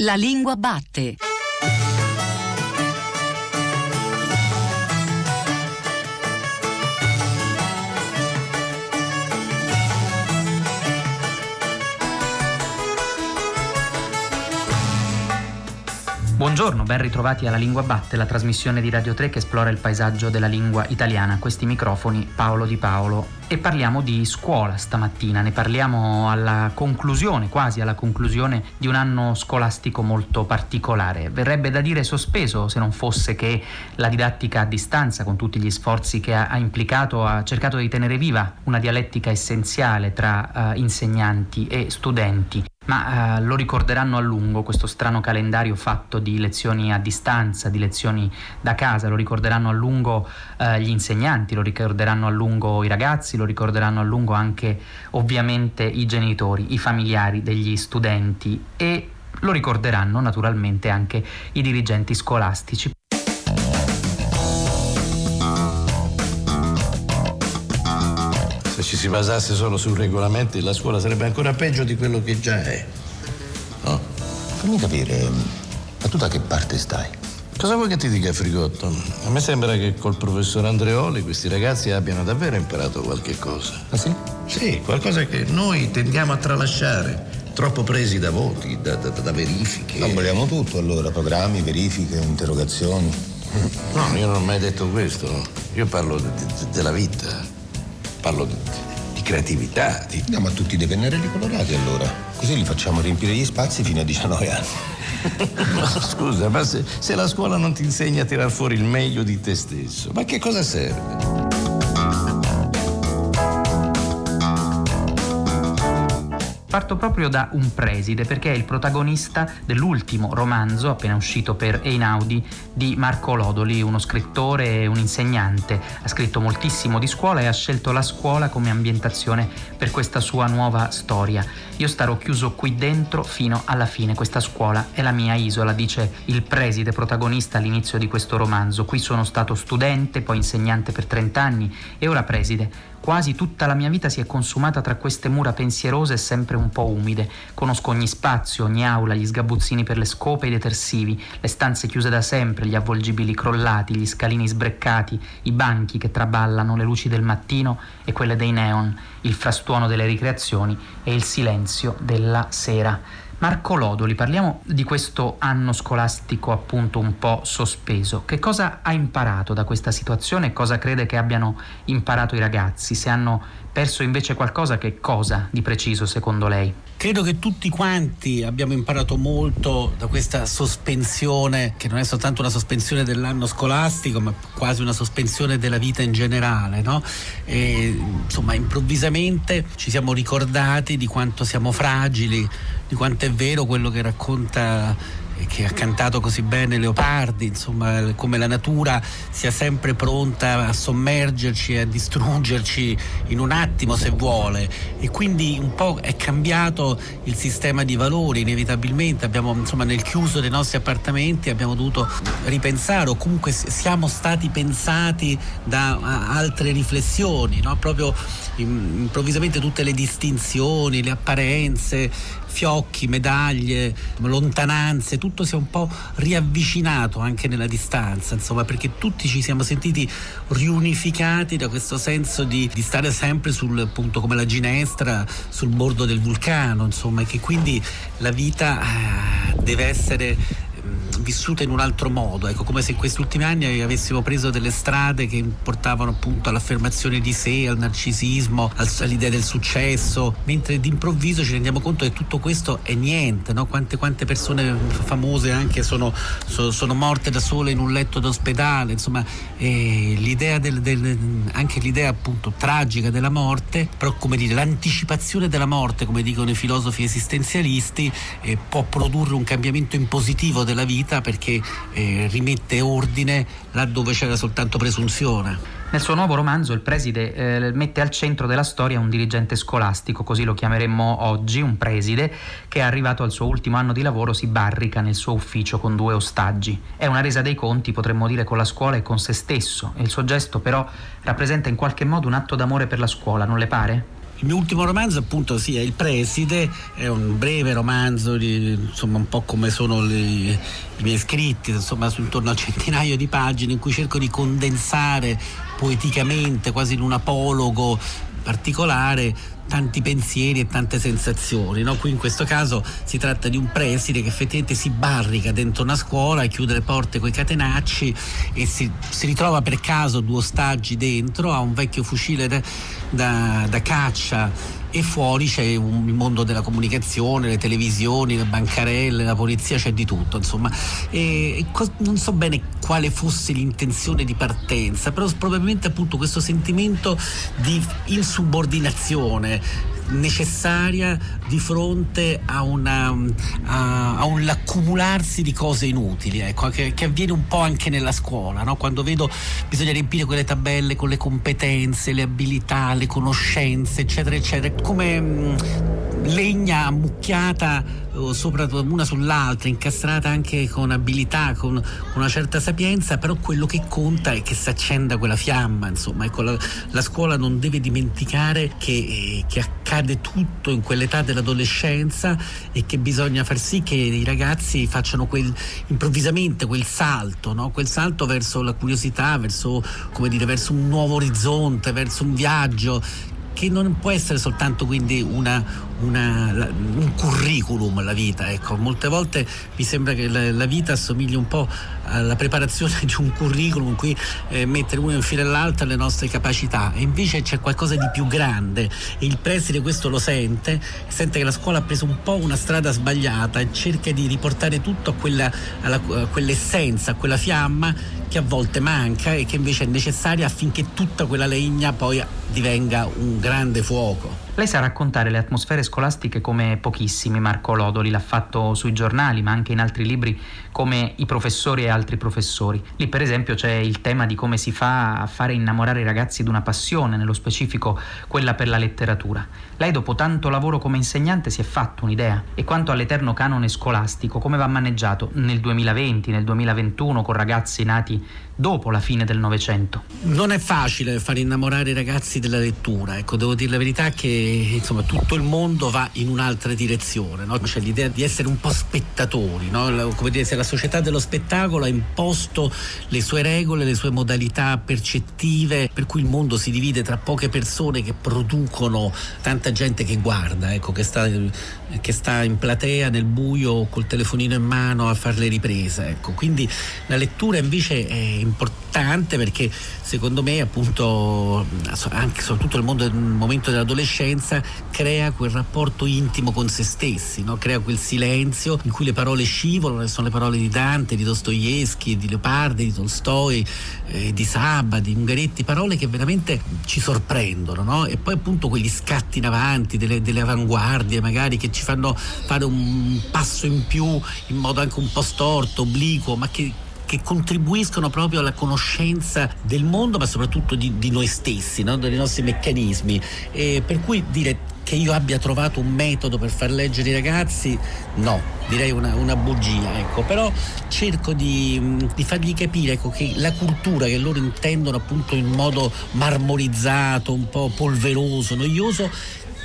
La lingua batte. Buongiorno, ben ritrovati alla Lingua Batte, la trasmissione di Radio 3 che esplora il paesaggio della lingua italiana. Questi microfoni Paolo Di Paolo. E parliamo di scuola stamattina, ne parliamo alla conclusione, quasi alla conclusione di un anno scolastico molto particolare. Verrebbe da dire sospeso se non fosse che la didattica a distanza, con tutti gli sforzi che ha, implicato, ha cercato di tenere viva una dialettica essenziale tra uh, insegnanti e studenti ma eh, lo ricorderanno a lungo questo strano calendario fatto di lezioni a distanza, di lezioni da casa, lo ricorderanno a lungo eh, gli insegnanti, lo ricorderanno a lungo i ragazzi, lo ricorderanno a lungo anche ovviamente i genitori, i familiari degli studenti e lo ricorderanno naturalmente anche i dirigenti scolastici. Se ci si basasse solo sui regolamenti, la scuola sarebbe ancora peggio di quello che già è. No? Fammi capire, ma tu da che parte stai? Cosa vuoi che ti dica, Frigotto? A me sembra che col professor Andreoli questi ragazzi abbiano davvero imparato qualche cosa. Ah sì? Sì, qualcosa che noi tendiamo a tralasciare. Troppo presi da voti, da, da, da verifiche. Non vogliamo tutto allora, programmi, verifiche, interrogazioni. No, io non ho mai detto questo. Io parlo de, de, della vita parlo di, di creatività. Di... No, ma tutti dei pennarelli colorati allora. Così li facciamo riempire gli spazi fino a 19 anni. ma scusa, ma se, se la scuola non ti insegna a tirar fuori il meglio di te stesso, ma che cosa serve? Parto proprio da un preside perché è il protagonista dell'ultimo romanzo appena uscito per Einaudi di Marco Lodoli, uno scrittore e un insegnante. Ha scritto moltissimo di scuola e ha scelto la scuola come ambientazione per questa sua nuova storia. Io starò chiuso qui dentro fino alla fine, questa scuola è la mia isola, dice il preside protagonista all'inizio di questo romanzo. Qui sono stato studente, poi insegnante per 30 anni e ora preside. Quasi tutta la mia vita si è consumata tra queste mura pensierose e sempre un po' umide. Conosco ogni spazio, ogni aula, gli sgabuzzini per le scope e i detersivi, le stanze chiuse da sempre, gli avvolgibili crollati, gli scalini sbreccati, i banchi che traballano, le luci del mattino e quelle dei neon, il frastuono delle ricreazioni e il silenzio della sera. Marco Lodoli, parliamo di questo anno scolastico appunto un po' sospeso. Che cosa ha imparato da questa situazione e cosa crede che abbiano imparato i ragazzi? Se hanno perso invece qualcosa, che cosa di preciso secondo lei? Credo che tutti quanti abbiamo imparato molto da questa sospensione, che non è soltanto una sospensione dell'anno scolastico, ma quasi una sospensione della vita in generale. No? E, insomma, improvvisamente ci siamo ricordati di quanto siamo fragili, di quanto è vero quello che racconta che ha cantato così bene Leopardi, insomma, come la natura sia sempre pronta a sommergerci e a distruggerci in un attimo se vuole e quindi un po' è cambiato il sistema di valori inevitabilmente, abbiamo insomma nel chiuso dei nostri appartamenti abbiamo dovuto ripensare o comunque siamo stati pensati da altre riflessioni, no? proprio improvvisamente tutte le distinzioni, le apparenze, fiocchi, medaglie, lontananze, tutto si è un po' riavvicinato anche nella distanza, insomma, perché tutti ci siamo sentiti riunificati da questo senso di, di stare sempre sul appunto come la ginestra sul bordo del vulcano, insomma, e che quindi la vita eh, deve essere vissuta in un altro modo, ecco, come se in questi ultimi anni avessimo preso delle strade che portavano appunto all'affermazione di sé, al narcisismo, all'idea del successo, mentre d'improvviso ci rendiamo conto che tutto questo è niente, no? quante, quante, persone famose anche sono, sono, sono, morte da sole in un letto d'ospedale, insomma eh, l'idea del, del, anche l'idea appunto tragica della morte, però come dire l'anticipazione della morte, come dicono i filosofi esistenzialisti, eh, può produrre un cambiamento in positivo della vita vita perché eh, rimette ordine laddove c'era soltanto presunzione. Nel suo nuovo romanzo il preside eh, mette al centro della storia un dirigente scolastico, così lo chiameremmo oggi, un preside che arrivato al suo ultimo anno di lavoro si barrica nel suo ufficio con due ostaggi. È una resa dei conti, potremmo dire, con la scuola e con se stesso il suo gesto però rappresenta in qualche modo un atto d'amore per la scuola, non le pare? Il mio ultimo romanzo appunto sì, è Il preside, è un breve romanzo, di, insomma un po' come sono le, i miei scritti, insomma intorno a centinaio di pagine in cui cerco di condensare poeticamente, quasi in un apologo particolare, tanti pensieri e tante sensazioni. No? Qui in questo caso si tratta di un preside che effettivamente si barrica dentro una scuola, chiude le porte con i catenacci e si, si, ritrova per caso due ostaggi dentro, ha un vecchio fucile da, da, da caccia e fuori c'è un, il mondo della comunicazione, le televisioni, le bancarelle, la polizia, c'è di tutto, insomma. E, e co- non so bene quale fosse l'intenzione di partenza, però probabilmente appunto questo sentimento di insubordinazione necessaria di fronte a, una, a, a un accumularsi di cose inutili, ecco, che, che, avviene un po' anche nella scuola, no? quando vedo bisogna riempire quelle tabelle con le competenze, le abilità, le conoscenze, eccetera, eccetera, come mh, legna ammucchiata sopra una sull'altra, incastrata anche con abilità, con una certa sapienza, però quello che conta è che si accenda quella fiamma, insomma, ecco, la, la scuola non deve dimenticare che, eh, che, accade tutto in quell'età dell'adolescenza e che bisogna far sì che i ragazzi facciano quel, improvvisamente quel salto, no? quel salto verso la curiosità, verso, dire, verso un nuovo orizzonte, verso un viaggio che non può essere soltanto quindi una, una, un curriculum la vita, ecco. molte volte mi sembra che la, la, vita assomigli un po' alla preparazione di un curriculum in cui eh, mettere uno in fila all'altra le nostre capacità e invece c'è qualcosa di più grande e il preside questo lo sente, sente che la scuola ha preso un po' una strada sbagliata e cerca di riportare tutto a, quella, alla, a quell'essenza, a quella fiamma che a volte manca e che invece è necessaria affinché tutta quella legna poi divenga un grande fuoco. Lei sa raccontare le atmosfere scolastiche come pochissimi, Marco Lodoli l'ha fatto sui giornali, ma anche in altri libri come I professori e altri professori. Lì per esempio c'è il tema di come si fa a fare innamorare i ragazzi di una passione, nello specifico quella per la letteratura. Lei dopo tanto lavoro come insegnante si è fatto un'idea e quanto all'eterno canone scolastico, come va maneggiato nel 2020, nel 2021 con ragazzi nati dopo la fine del Novecento? Non è facile far innamorare i ragazzi della lettura, ecco, devo dire la verità che insomma, tutto il mondo va in un'altra direzione, no? c'è l'idea di essere un po' spettatori, no? come dire, se la società dello spettacolo ha imposto le sue regole, le sue modalità percettive, per cui il mondo si divide tra poche persone che producono tanta gente che guarda, ecco, che, sta, che sta in platea nel buio col telefonino in mano a fare le riprese. Ecco. Quindi la lettura invece è importante perché secondo me appunto anche soprattutto nel mondo nel momento dell'adolescenza crea quel rapporto intimo con se stessi, no? crea quel silenzio in cui le parole scivolano sono le parole di Dante, di Dostoevsky, di Leopardi, di Tolstoi, eh, di Sabba, di Ungaretti, parole che veramente ci sorprendono no? e poi appunto quegli scatti in avanti delle, delle avanguardie magari che ci fanno fare un passo in più in modo anche un po' storto, obliquo, ma che che contribuiscono proprio alla conoscenza del mondo, ma soprattutto di, di noi stessi, no? dei nostri meccanismi. E per cui dire che io abbia trovato un metodo per far leggere i ragazzi, no, direi una, una bugia, ecco. però cerco di, di fargli capire ecco, che la cultura che loro intendono appunto in modo marmorizzato, un po' polveroso, noioso,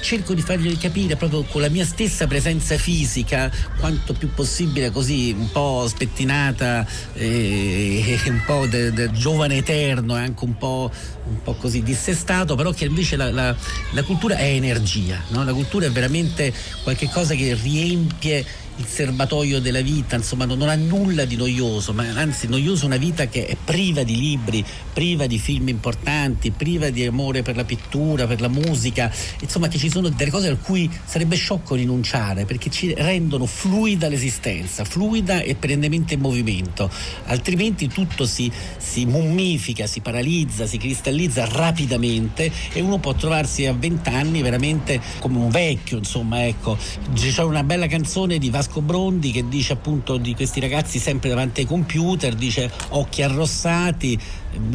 cerco di fargli capire proprio con la mia stessa presenza fisica, quanto più possibile così un po' spettinata, eh, un po' del giovane eterno e anche un po', un po', così dissestato, però che invece la, la, la cultura è energia, no? la cultura è veramente qualcosa che riempie il serbatoio della vita, insomma non, ha nulla di noioso, ma anzi noioso una vita che è priva di libri, priva di film importanti, priva di amore per la pittura, per la musica, insomma che ci sono delle cose a cui sarebbe sciocco rinunciare perché ci rendono fluida l'esistenza, fluida e perennemente in movimento, altrimenti tutto si, si mummifica, si paralizza, si cristallizza rapidamente e uno può trovarsi a vent'anni veramente come un vecchio, insomma ecco, c'è una bella canzone di Vasco Brondi che dice appunto di questi ragazzi sempre davanti ai computer, dice occhi arrossati,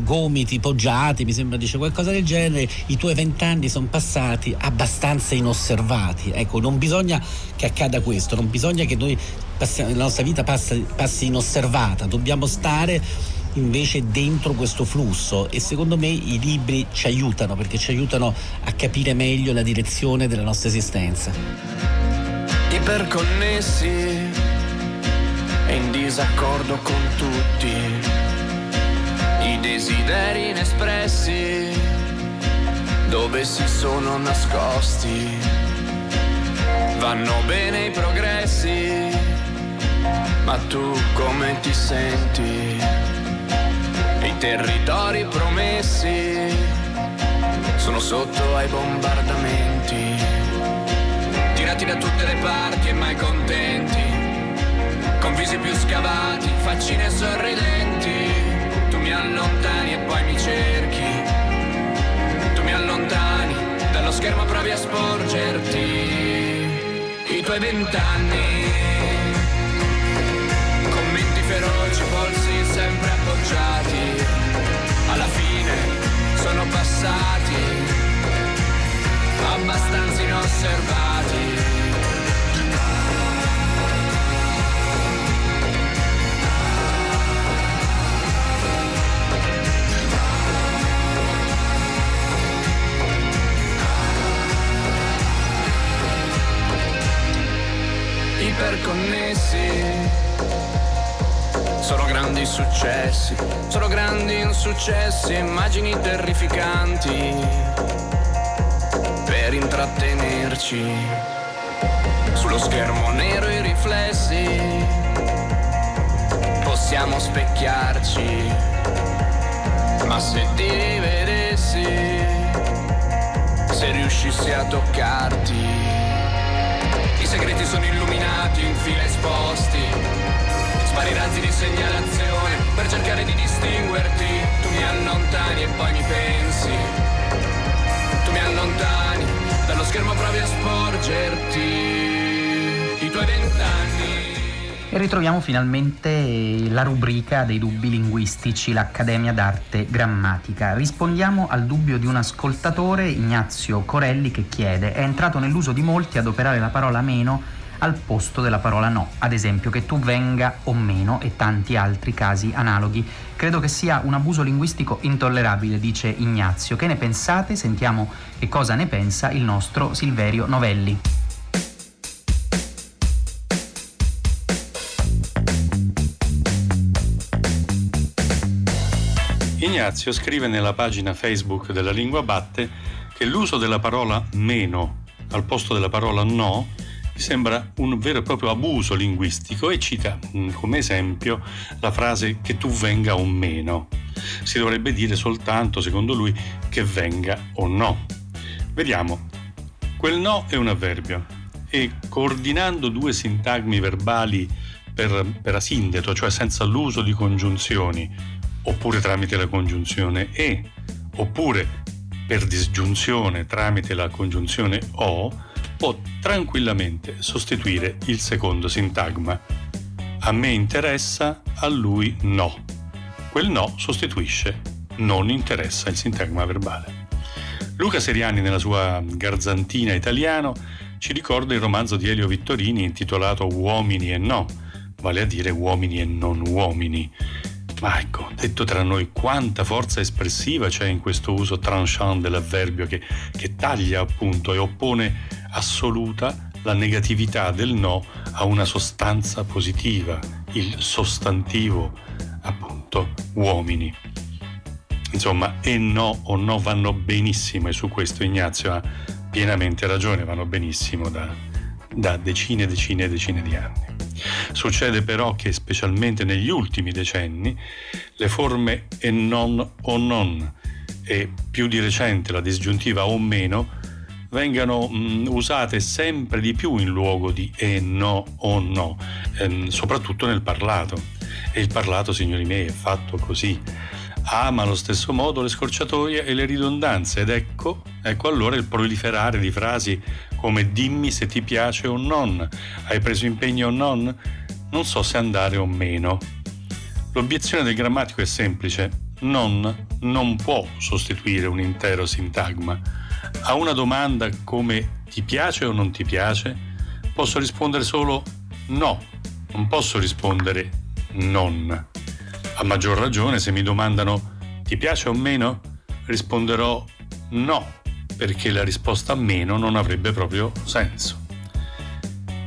gomiti poggiati, mi sembra dice qualcosa del genere, i tuoi vent'anni sono passati abbastanza inosservati. Ecco, non bisogna che accada questo, non bisogna che noi passiamo, la nostra vita passi, passi inosservata, dobbiamo stare invece dentro questo flusso e secondo me i libri ci aiutano perché ci aiutano a capire meglio la direzione della nostra esistenza. Iperconnessi e in disaccordo con tutti, i desideri inespressi dove si sono nascosti, vanno bene i progressi, ma tu come ti senti? I territori promessi sono sotto ai bombardamenti, da tutte le parti e mai contenti, con visi più scavati, faccine sorridenti, tu mi allontani e poi mi cerchi, tu mi allontani, dallo schermo provi a sporgerti, i tuoi vent'anni, feroci, polsi sempre appoggiati, alla fine sono passati, abbastanza inosservati. Iperconnessi sono grandi successi, sono grandi insuccessi, immagini terrificanti per intrattenerci. Sullo schermo nero i riflessi, possiamo specchiarci, ma se ti rivedessi, se riuscissi a toccarti, i segreti sono illuminati in fila esposti spari razzi di segnalazione per cercare di distinguerti. Tu mi allontani e poi mi pensi. Tu mi allontani, dallo schermo provi a sporgerti. I tuoi vent'anni. E ritroviamo finalmente la rubrica dei dubbi linguistici, l'Accademia d'Arte Grammatica. Rispondiamo al dubbio di un ascoltatore, Ignazio Corelli, che chiede: È entrato nell'uso di molti adoperare la parola meno al posto della parola no, ad esempio che tu venga o meno e tanti altri casi analoghi. Credo che sia un abuso linguistico intollerabile, dice Ignazio. Che ne pensate? Sentiamo che cosa ne pensa il nostro Silverio Novelli. Ignazio scrive nella pagina Facebook della Lingua Batte che l'uso della parola meno al posto della parola no sembra un vero e proprio abuso linguistico e cita mm, come esempio la frase che tu venga o meno. Si dovrebbe dire soltanto, secondo lui, che venga o no. Vediamo. Quel no è un avverbio e coordinando due sintagmi verbali per, per asindeto, cioè senza l'uso di congiunzioni, oppure tramite la congiunzione e, oppure per disgiunzione tramite la congiunzione o, può tranquillamente sostituire il secondo sintagma. A me interessa, a lui no. Quel no sostituisce non interessa il sintagma verbale. Luca Seriani nella sua Garzantina italiano ci ricorda il romanzo di Elio Vittorini intitolato Uomini e no, vale a dire uomini e non uomini. Ma ecco, detto tra noi, quanta forza espressiva c'è in questo uso tranchant dell'avverbio che, che taglia appunto e oppone assoluta la negatività del no a una sostanza positiva, il sostantivo appunto uomini. Insomma, e no o no vanno benissimo e su questo Ignazio ha pienamente ragione, vanno benissimo da, da decine e decine e decine di anni. Succede però che specialmente negli ultimi decenni le forme e non o non e più di recente la disgiuntiva o meno vengano mh, usate sempre di più in luogo di e no o no, ehm, soprattutto nel parlato. E il parlato, signori miei, è fatto così. Ama allo stesso modo le scorciatoie e le ridondanze ed ecco, ecco allora il proliferare di frasi come dimmi se ti piace o non, hai preso impegno o non, non so se andare o meno. L'obiezione del grammatico è semplice, non non può sostituire un intero sintagma a una domanda come ti piace o non ti piace, posso rispondere solo no, non posso rispondere non. A maggior ragione se mi domandano ti piace o meno? Risponderò no, perché la risposta meno non avrebbe proprio senso.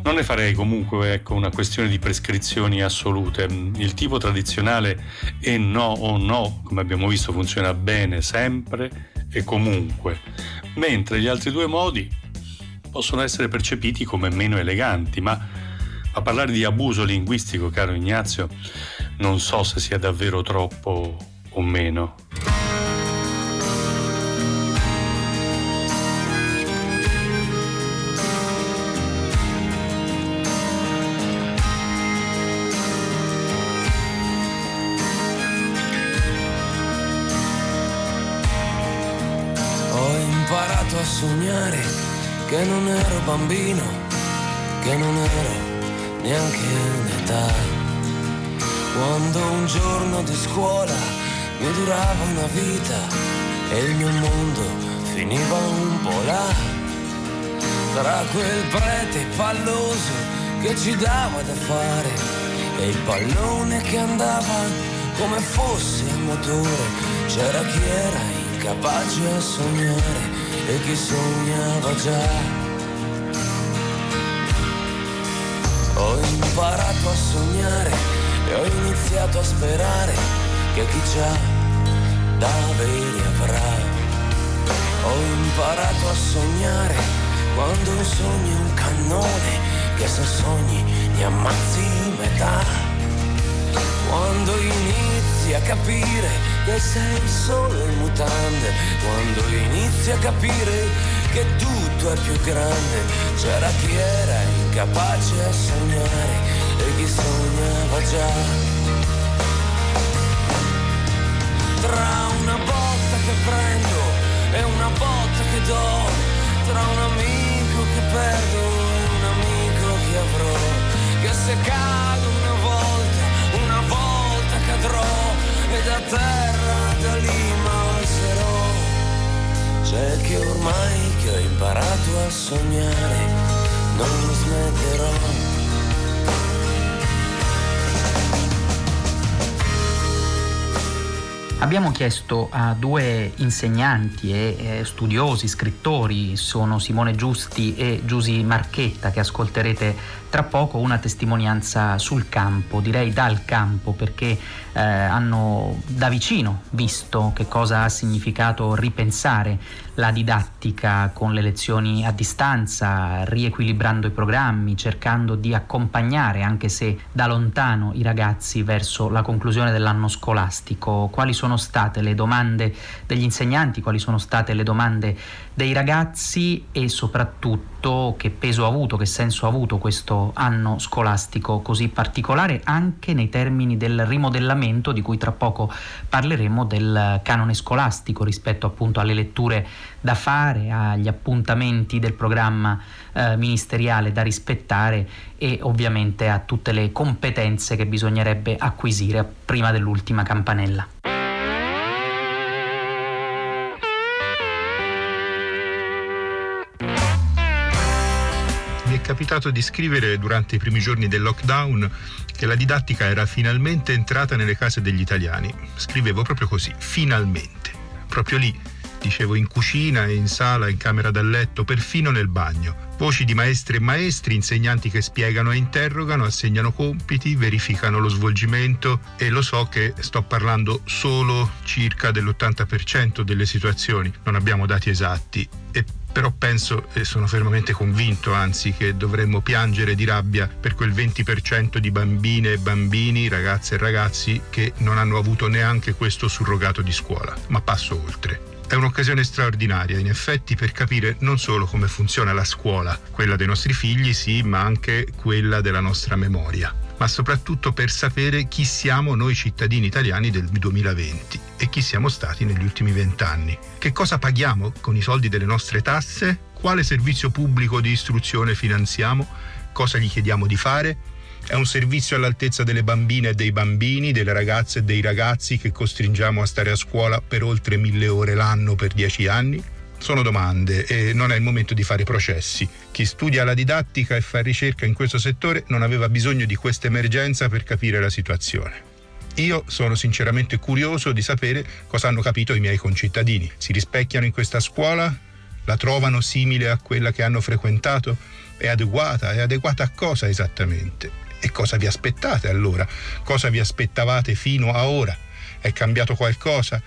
Non ne farei comunque ecco, una questione di prescrizioni assolute. Il tipo tradizionale è no o no, come abbiamo visto, funziona bene sempre e comunque, mentre gli altri due modi possono essere percepiti come meno eleganti, ma a parlare di abuso linguistico, caro Ignazio, non so se sia davvero troppo o meno. Ho imparato a sognare che non ero bambino, che non ero neanche un'età quando un giorno di scuola mi durava una vita e il mio mondo finiva un po' là, tra quel prete palloso che ci dava da fare e il pallone che andava come fosse a motore, c'era chi era incapace a sognare e chi sognava già. Ho imparato a sognare e ho iniziato a sperare che chi c'ha da avere avrà. Ho imparato a sognare quando un sogno è un cannone che se sogni ne ammazzi metà. Quando inizi a capire che sei solo in mutande, quando inizi a capire che tutto è più grande, c'era chi era incapace a sognare e chi sognava già. Tra una botta che prendo e una botta che do, tra un amico che perdo e un amico che avrò, che se cado una volta, una volta cadrò e da terra da lì m'alzerò. C'è che ormai che ho imparato a sognare, non smetterò Abbiamo chiesto a due insegnanti e eh, studiosi, scrittori, sono Simone Giusti e Giusi Marchetta, che ascolterete tra poco, una testimonianza sul campo, direi dal campo, perché eh, hanno da vicino visto che cosa ha significato ripensare la didattica con le lezioni a distanza, riequilibrando i programmi, cercando di accompagnare, anche se da lontano, i ragazzi verso la conclusione dell'anno scolastico. Quali sono state le domande degli insegnanti, quali sono state le domande dei ragazzi e soprattutto che peso ha avuto, che senso ha avuto questo anno scolastico così particolare anche nei termini del rimodellamento di cui tra poco parleremo del canone scolastico rispetto appunto alle letture da fare, agli appuntamenti del programma eh, ministeriale da rispettare e ovviamente a tutte le competenze che bisognerebbe acquisire prima dell'ultima campanella. Capitato di scrivere durante i primi giorni del lockdown che la didattica era finalmente entrata nelle case degli italiani. Scrivevo proprio così, finalmente. Proprio lì, dicevo in cucina, in sala, in camera da letto, perfino nel bagno. Voci di maestre e maestri, insegnanti che spiegano e interrogano, assegnano compiti, verificano lo svolgimento e lo so che sto parlando solo circa dell'80% delle situazioni, non abbiamo dati esatti e però penso e sono fermamente convinto anzi che dovremmo piangere di rabbia per quel 20% di bambine e bambini, ragazze e ragazzi che non hanno avuto neanche questo surrogato di scuola, ma passo oltre. È un'occasione straordinaria, in effetti, per capire non solo come funziona la scuola, quella dei nostri figli, sì, ma anche quella della nostra memoria ma soprattutto per sapere chi siamo noi cittadini italiani del 2020 e chi siamo stati negli ultimi vent'anni. Che cosa paghiamo con i soldi delle nostre tasse? Quale servizio pubblico di istruzione finanziamo? Cosa gli chiediamo di fare? È un servizio all'altezza delle bambine e dei bambini, delle ragazze e dei ragazzi che costringiamo a stare a scuola per oltre mille ore l'anno per dieci anni? Sono domande e non è il momento di fare processi. Chi studia la didattica e fa ricerca in questo settore non aveva bisogno di questa emergenza per capire la situazione. Io sono sinceramente curioso di sapere cosa hanno capito i miei concittadini. Si rispecchiano in questa scuola? La trovano simile a quella che hanno frequentato? È adeguata? È adeguata a cosa esattamente? E cosa vi aspettate allora? Cosa vi aspettavate fino a ora? È cambiato qualcosa?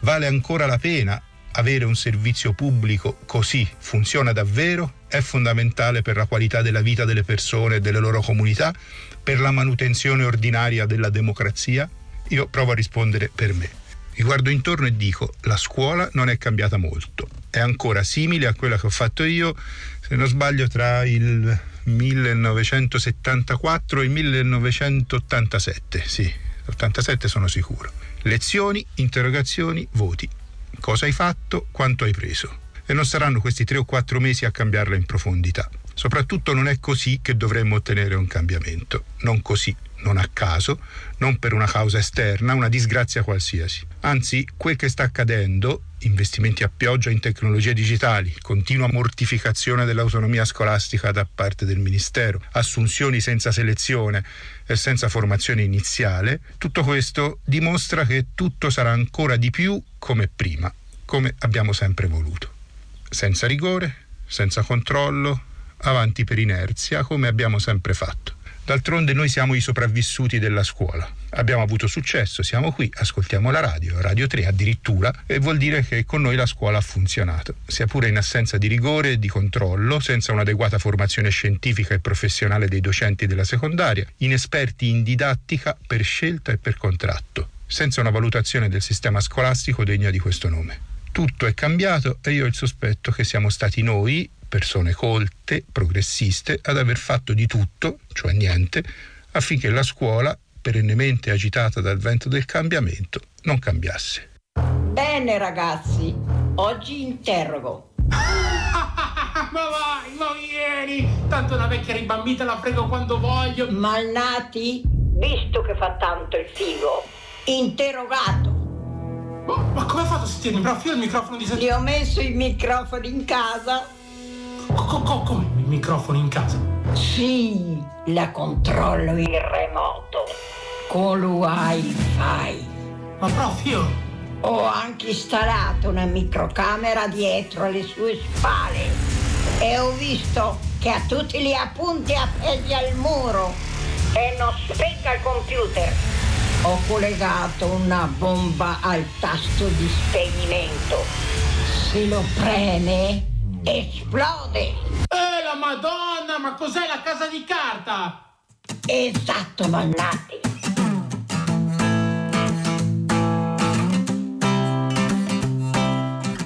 Vale ancora la pena avere un servizio pubblico così? Funziona davvero? È fondamentale per la qualità della vita delle persone e delle loro comunità? Per la manutenzione ordinaria della democrazia? Io provo a rispondere per me. Mi guardo intorno e dico, la scuola non è cambiata molto, è ancora simile a quella che ho fatto io, se non sbaglio, tra il 1974 e il 1987, sì, 87 sono sicuro. Lezioni, interrogazioni, voti. Cosa hai fatto, quanto hai preso. E non saranno questi tre o quattro mesi a cambiarla in profondità. Soprattutto non è così che dovremmo ottenere un cambiamento, non così non a caso, non per una causa esterna, una disgrazia qualsiasi. Anzi, quel che sta accadendo, investimenti a pioggia in tecnologie digitali, continua mortificazione dell'autonomia scolastica da parte del Ministero, assunzioni senza selezione e senza formazione iniziale, tutto questo dimostra che tutto sarà ancora di più come prima, come abbiamo sempre voluto. Senza rigore, senza controllo, avanti per inerzia, come abbiamo sempre fatto. D'altronde noi siamo i sopravvissuti della scuola. Abbiamo avuto successo, siamo qui, ascoltiamo la radio, Radio 3 addirittura, e vuol dire che con noi la scuola ha funzionato, sia pure in assenza di rigore e di controllo, senza un'adeguata formazione scientifica e professionale dei docenti della secondaria, inesperti in didattica per scelta e per contratto, senza una valutazione del sistema scolastico degna di questo nome. Tutto è cambiato e io ho il sospetto che siamo stati noi, persone colte, progressiste, ad aver fatto di tutto, cioè niente, affinché la scuola, perennemente agitata dal vento del cambiamento, non cambiasse. Bene ragazzi, oggi interrogo. ma vai, ma vieni! Tanto una vecchia ribambita la frego quando voglio. Malnati, visto che fa tanto il figo, interrogato. Ma, ma come ha fatto a sentirmi? Prof, io il microfono di Gli ho messo il microfono in casa Co- co- come il microfono in casa? Sì, la controllo in remoto. Con wifi. Ma prof, io... Ho anche installato una microcamera dietro alle sue spalle e ho visto che ha tutti gli appunti appesi al muro e non specca il computer. Ho collegato una bomba al tasto di spegnimento. Se lo preme, esplode. Eh la madonna, ma cos'è la casa di carta? Esatto, mannati.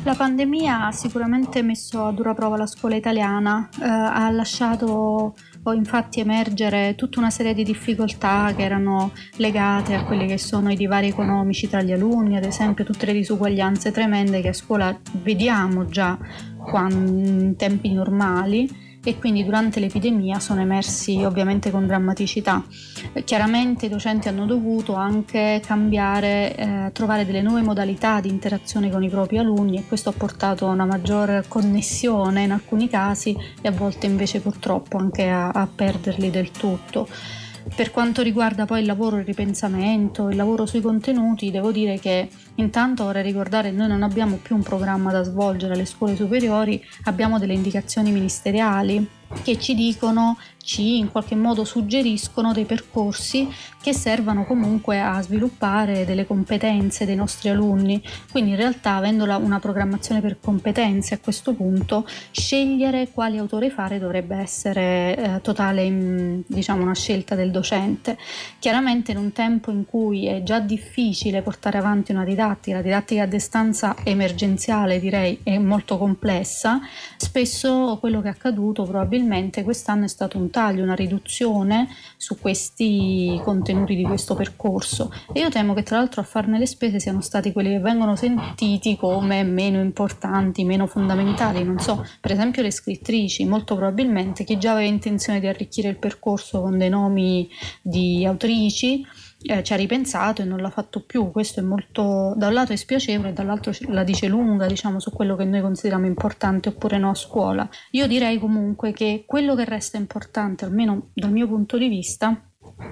La pandemia ha sicuramente messo a dura prova la scuola italiana, eh, ha lasciato poi infatti emergere tutta una serie di difficoltà che erano legate a quelli che sono i divari economici tra gli alunni, ad esempio tutte le disuguaglianze tremende che a scuola vediamo già in tempi normali e quindi durante l'epidemia sono emersi ovviamente con drammaticità. Chiaramente i docenti hanno dovuto anche cambiare, eh, trovare delle nuove modalità di interazione con i propri alunni e questo ha portato a una maggior connessione in alcuni casi e a volte invece purtroppo anche a, a perderli del tutto. Per quanto riguarda poi il lavoro, il ripensamento, il lavoro sui contenuti, devo dire che intanto vorrei ricordare che noi non abbiamo più un programma da svolgere alle scuole superiori, abbiamo delle indicazioni ministeriali che ci dicono ci in qualche modo suggeriscono dei percorsi che servano comunque a sviluppare delle competenze dei nostri alunni. Quindi in realtà avendola una programmazione per competenze a questo punto, scegliere quali autore fare dovrebbe essere eh, totale mm, diciamo una scelta del docente. Chiaramente in un tempo in cui è già difficile portare avanti una didattica, la didattica a distanza emergenziale direi è molto complessa, spesso quello che è accaduto probabilmente quest'anno è stato un taglio, una riduzione su questi contenuti di questo percorso. E io temo che tra l'altro a farne le spese siano stati quelli che vengono sentiti come meno importanti, meno fondamentali, non so, per esempio le scrittrici, molto probabilmente chi già aveva intenzione di arricchire il percorso con dei nomi di autrici eh, ci ha ripensato e non l'ha fatto più. Questo è molto, da un lato è spiacevole dall'altro la dice lunga, diciamo, su quello che noi consideriamo importante oppure no a scuola. Io direi comunque che quello che resta importante, almeno dal mio punto di vista,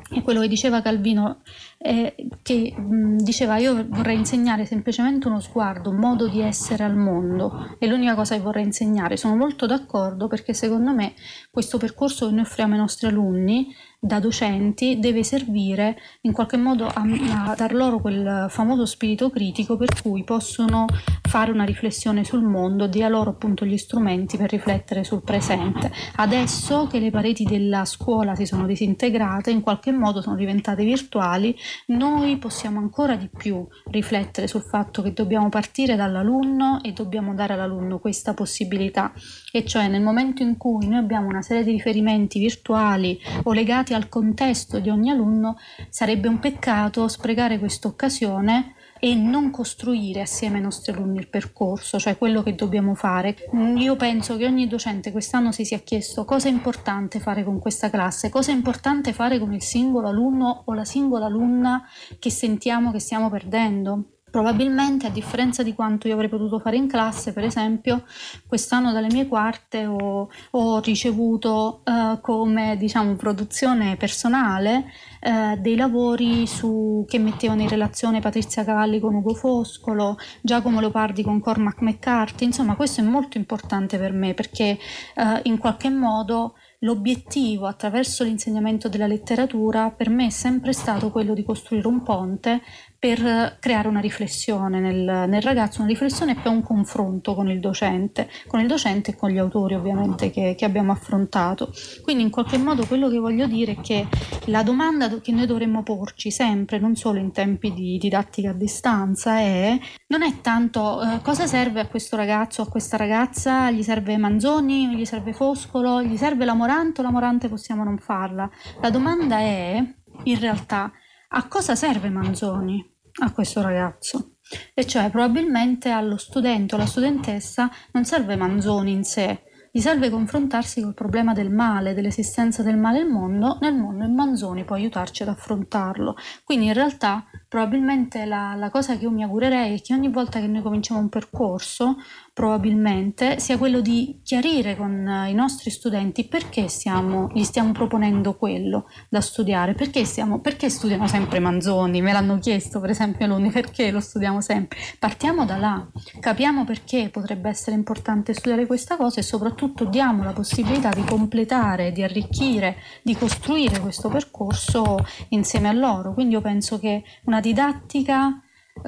è quello che diceva Calvino, eh, che mh, diceva io vorrei insegnare semplicemente uno sguardo, un modo di essere al mondo, è l'unica cosa che vorrei insegnare. Sono molto d'accordo perché secondo me questo percorso che noi offriamo ai nostri alunni da docenti deve servire in qualche modo a, a dar loro quel famoso spirito critico per cui possono fare una riflessione sul mondo, dia loro appunto gli strumenti per riflettere sul presente. Adesso che le pareti della scuola si sono disintegrate, in qualche modo sono diventate virtuali, noi possiamo ancora di più riflettere sul fatto che dobbiamo partire dall'alunno e dobbiamo dare all'alunno questa possibilità, e cioè nel momento in cui noi abbiamo una serie di riferimenti virtuali o legati al contesto di ogni alunno, sarebbe un peccato sprecare questa occasione e non costruire assieme ai nostri alunni il percorso, cioè quello che dobbiamo fare. Io penso che ogni docente quest'anno si sia chiesto cosa è importante fare con questa classe, cosa è importante fare con il singolo alunno o la singola alunna che sentiamo che stiamo perdendo. Probabilmente, a differenza di quanto io avrei potuto fare in classe, per esempio, quest'anno dalle mie quarte ho, ho ricevuto eh, come diciamo, produzione personale eh, dei lavori su, che mettevano in relazione Patrizia Cavalli con Ugo Foscolo, Giacomo Leopardi con Cormac McCarthy. Insomma, questo è molto importante per me perché eh, in qualche modo l'obiettivo attraverso l'insegnamento della letteratura per me è sempre stato quello di costruire un ponte per creare una riflessione nel, nel, ragazzo, una riflessione e poi un confronto con il docente, con il docente e con gli autori ovviamente che, che, abbiamo affrontato. Quindi in qualche modo quello che voglio dire è che la domanda che noi dovremmo porci sempre, non solo in tempi di didattica a distanza, è non è tanto eh, cosa serve a questo ragazzo o a questa ragazza, gli serve Manzoni, gli serve Foscolo, gli serve la Morante o la Morante possiamo non farla. La domanda è in realtà a cosa serve Manzoni a questo ragazzo? E cioè probabilmente allo studente o alla studentessa non serve Manzoni in sé, gli serve confrontarsi col problema del male, dell'esistenza del male nel mondo, nel mondo e Manzoni può aiutarci ad affrontarlo. Quindi in realtà probabilmente la, la cosa che io mi augurerei è che ogni volta che noi cominciamo un percorso probabilmente sia quello di chiarire con eh, i nostri studenti perché stiamo, gli stiamo proponendo quello da studiare, perché, stiamo, perché studiano sempre Manzoni, me l'hanno chiesto per esempio alunni, perché lo studiamo sempre. Partiamo da là, capiamo perché potrebbe essere importante studiare questa cosa e soprattutto diamo la possibilità di completare, di arricchire, di costruire questo percorso insieme a loro. Quindi io penso che una didattica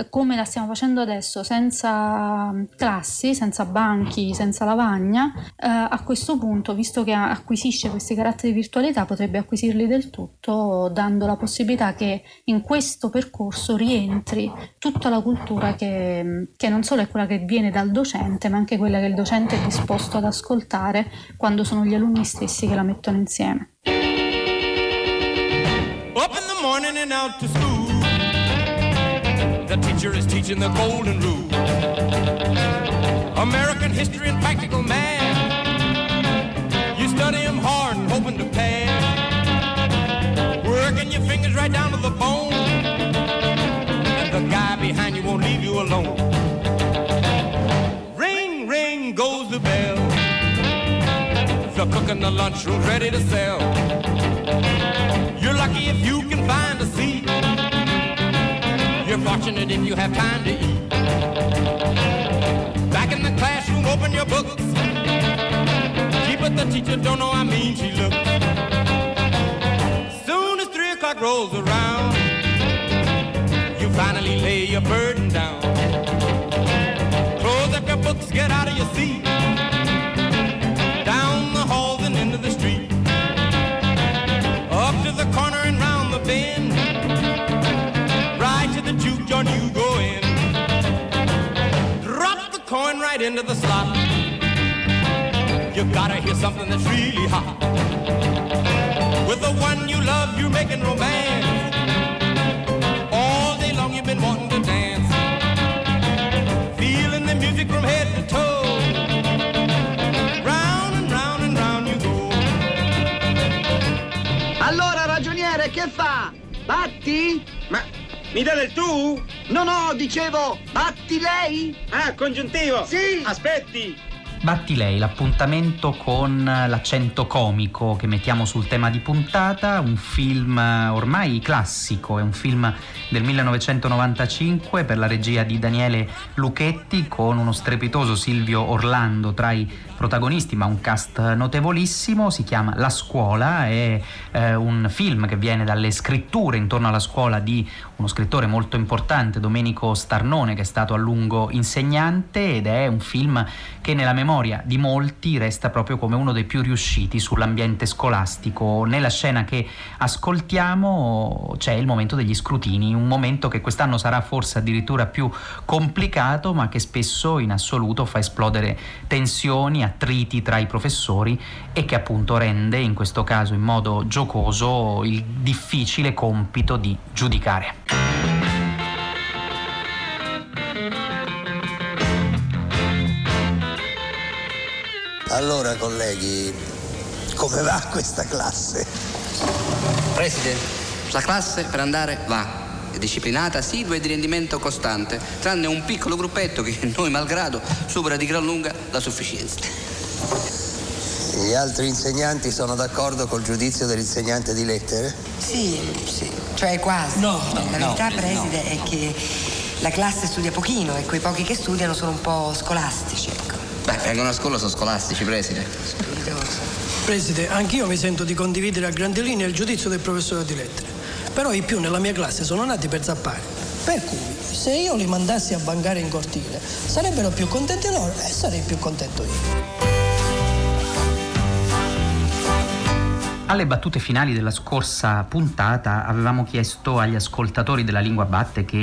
come la stiamo facendo adesso, senza mm, classi, senza banchi, senza lavagna, eh, a questo punto, visto che acquisisce questi caratteri di virtualità, potrebbe acquisirli del tutto, dando la possibilità che in questo percorso rientri tutta la cultura che, mm, che non solo è quella che viene dal docente, ma anche quella che il docente è disposto ad ascoltare quando sono gli alunni stessi che la mettono insieme. Up in the morning and out to school. The teacher is teaching the golden rule. American history and practical math. You study them hard and hoping to pass. Working your fingers right down to the bone. And the guy behind you won't leave you alone. Ring, ring goes the bell. The cook in the lunchroom's ready to sell. You're lucky if you can find fortunate if you have time to eat. Back in the classroom, open your books. Gee, but the teacher don't know how mean she looks. Soon as three o'clock rolls around, you finally lay your burden down. Close up your books, get out of your seat. Into the slot. You gotta hear something that's really hot. With the one you love, you're making romance. All day long you've been wanting to dance. Feeling the music from head to toe. Round and round and round you go. Allora, ragioniere, che fa? Batti? Ma mi dà del tu? No, no, dicevo, batti lei? Ah, congiuntivo. Sì. Aspetti. Batti lei, l'appuntamento con l'accento comico che mettiamo sul tema di puntata, un film ormai classico, è un film del 1995 per la regia di Daniele Lucchetti con uno strepitoso Silvio Orlando tra i protagonisti, ma un cast notevolissimo, si chiama La scuola, è eh, un film che viene dalle scritture intorno alla scuola di uno scrittore molto importante, Domenico Starnone, che è stato a lungo insegnante ed è un film che nella memoria di molti resta proprio come uno dei più riusciti sull'ambiente scolastico. Nella scena che ascoltiamo c'è il momento degli scrutini, un momento che quest'anno sarà forse addirittura più complicato, ma che spesso in assoluto fa esplodere tensioni, attriti tra i professori e che appunto rende in questo caso in modo giocoso il difficile compito di giudicare. Allora colleghi, come va questa classe? Presidente, la classe per andare va. Disciplinata, assidua e di rendimento costante, tranne un piccolo gruppetto che noi malgrado supera di gran lunga la sufficienza. Gli altri insegnanti sono d'accordo col giudizio dell'insegnante di lettere? Sì, sì, cioè quasi. No, no, La no, verità, no. preside, è che la classe studia pochino e quei pochi che studiano sono un po' scolastici, ecco. Beh, vengono a scuola, sono scolastici, preside. Preside, anch'io mi sento di condividere a grandi linee il giudizio del professore di lettere. Però i più nella mia classe sono nati per zappare. Per cui, se io li mandassi a bancare in cortile, sarebbero più contenti loro e sarei più contento io. Alle battute finali della scorsa puntata avevamo chiesto agli ascoltatori della lingua batte che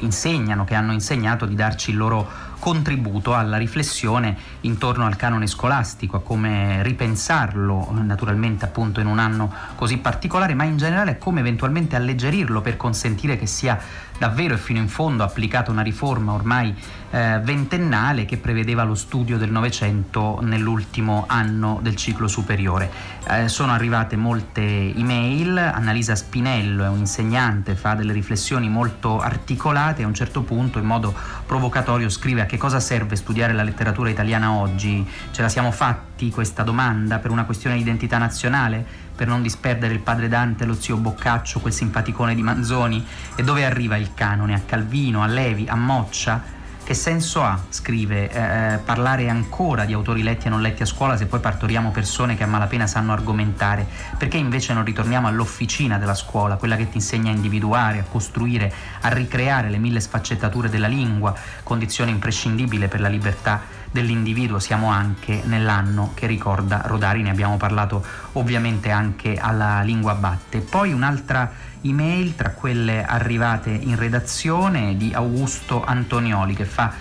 insegnano, che hanno insegnato di darci il loro contributo alla riflessione intorno al canone scolastico, a come ripensarlo naturalmente appunto in un anno così particolare, ma in generale come eventualmente alleggerirlo per consentire che sia davvero e fino in fondo applicata una riforma ormai eh, ventennale che prevedeva lo studio del Novecento nell'ultimo anno del ciclo superiore. Eh, sono arrivate molte email, Annalisa Spinello è un insegnante, fa delle riflessioni molto articolate e a un certo punto in modo provocatorio scrive a che cosa serve studiare la letteratura italiana oggi? Ce la siamo fatti questa domanda per una questione di identità nazionale? per non disperdere il padre Dante, lo zio Boccaccio, quel simpaticone di Manzoni? E dove arriva il canone? A Calvino, a Levi, a Moccia? Che senso ha, scrive, eh, parlare ancora di autori letti e non letti a scuola se poi partoriamo persone che a malapena sanno argomentare? Perché invece non ritorniamo all'officina della scuola, quella che ti insegna a individuare, a costruire, a ricreare le mille sfaccettature della lingua, condizione imprescindibile per la libertà dell'individuo, siamo anche nell'anno che ricorda Rodari, ne abbiamo parlato ovviamente anche alla lingua batte. Poi un'altra email tra quelle arrivate in redazione di Augusto Antonioli che fa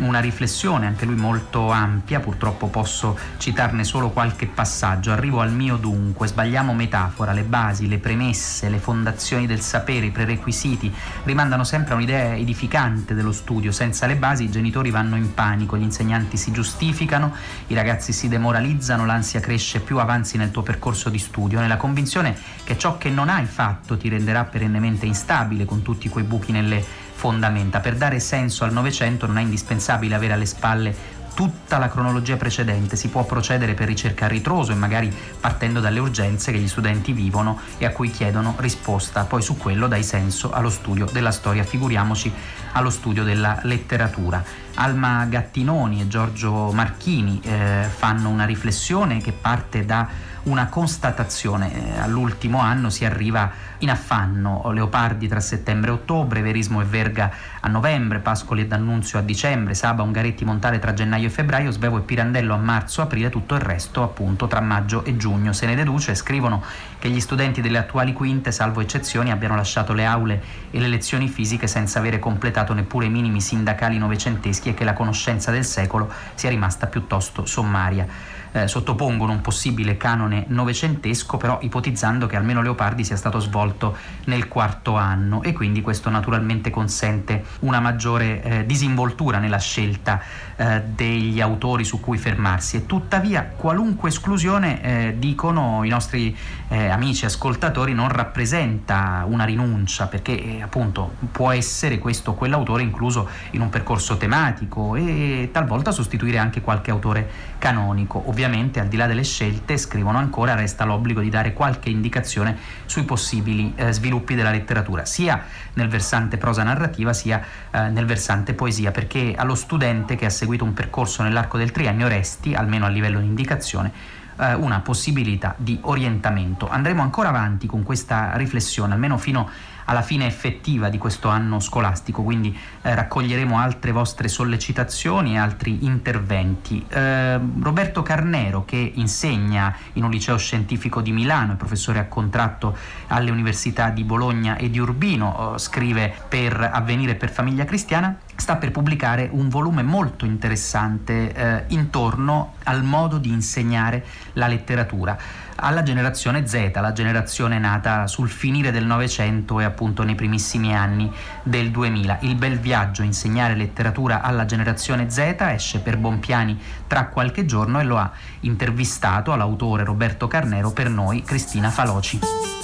una riflessione, anche lui molto ampia, purtroppo posso citarne solo qualche passaggio. Arrivo al mio dunque, sbagliamo metafora, le basi, le premesse, le fondazioni del sapere, i prerequisiti rimandano sempre a un'idea edificante dello studio. Senza le basi i genitori vanno in panico, gli insegnanti si giustificano, i ragazzi si demoralizzano, l'ansia cresce più avanzi nel tuo percorso di studio, nella convinzione che ciò che non hai fatto ti renderà perennemente instabile con tutti quei buchi nelle fondamenta. Per dare senso al Novecento non è indispensabile avere alle spalle tutta la cronologia precedente, si può procedere per ricerca a ritroso e magari partendo dalle urgenze che gli studenti vivono e a cui chiedono risposta, poi su quello dai senso allo studio della storia, figuriamoci allo studio della letteratura. Alma Gattinoni e Giorgio Marchini eh, fanno una riflessione che parte da una constatazione. Eh, all'ultimo anno si arriva in affanno, Leopardi tra settembre e ottobre, Verismo e Verga a novembre, Pascoli e D'Annunzio a dicembre, Saba, Ungaretti, Montale tra gennaio e febbraio, Svevo e Pirandello a marzo, aprile, tutto il resto appunto tra maggio e giugno. Se ne deduce scrivono che gli studenti delle attuali quinte, salvo eccezioni, abbiano lasciato le aule e le lezioni fisiche senza avere completato neppure i minimi sindacali novecenteschi e che la conoscenza del secolo sia rimasta piuttosto sommaria. Eh, sottopongono un possibile canone novecentesco, però ipotizzando che almeno Leopardi sia stato svolto nel quarto anno e quindi questo naturalmente consente una maggiore eh, disinvoltura nella scelta eh, degli autori su cui fermarsi e tuttavia qualunque esclusione, eh, dicono i nostri eh, amici ascoltatori, non rappresenta una rinuncia perché eh, appunto può essere questo o quell'autore incluso in un percorso tematico e talvolta sostituire anche qualche autore canonico. Ovviamente al di là delle scelte, scrivono ancora, resta l'obbligo di dare qualche indicazione sui possibili eh, sviluppi della letteratura, sia nel versante prosa narrativa sia eh, nel versante poesia, perché allo studente che ha un percorso nell'arco del triennio resti, almeno a livello di indicazione, eh, una possibilità di orientamento. Andremo ancora avanti con questa riflessione, almeno fino alla fine effettiva di questo anno scolastico, quindi eh, raccoglieremo altre vostre sollecitazioni e altri interventi. Eh, Roberto Carnero, che insegna in un liceo scientifico di Milano, è professore a contratto alle università di Bologna e di Urbino, eh, scrive per Avvenire per Famiglia Cristiana, sta per pubblicare un volume molto interessante eh, intorno al modo di insegnare la letteratura alla generazione Z, la generazione nata sul finire del Novecento e appunto nei primissimi anni del 2000. Il bel viaggio insegnare letteratura alla generazione Z esce per Bompiani tra qualche giorno e lo ha intervistato all'autore Roberto Carnero per noi Cristina Faloci.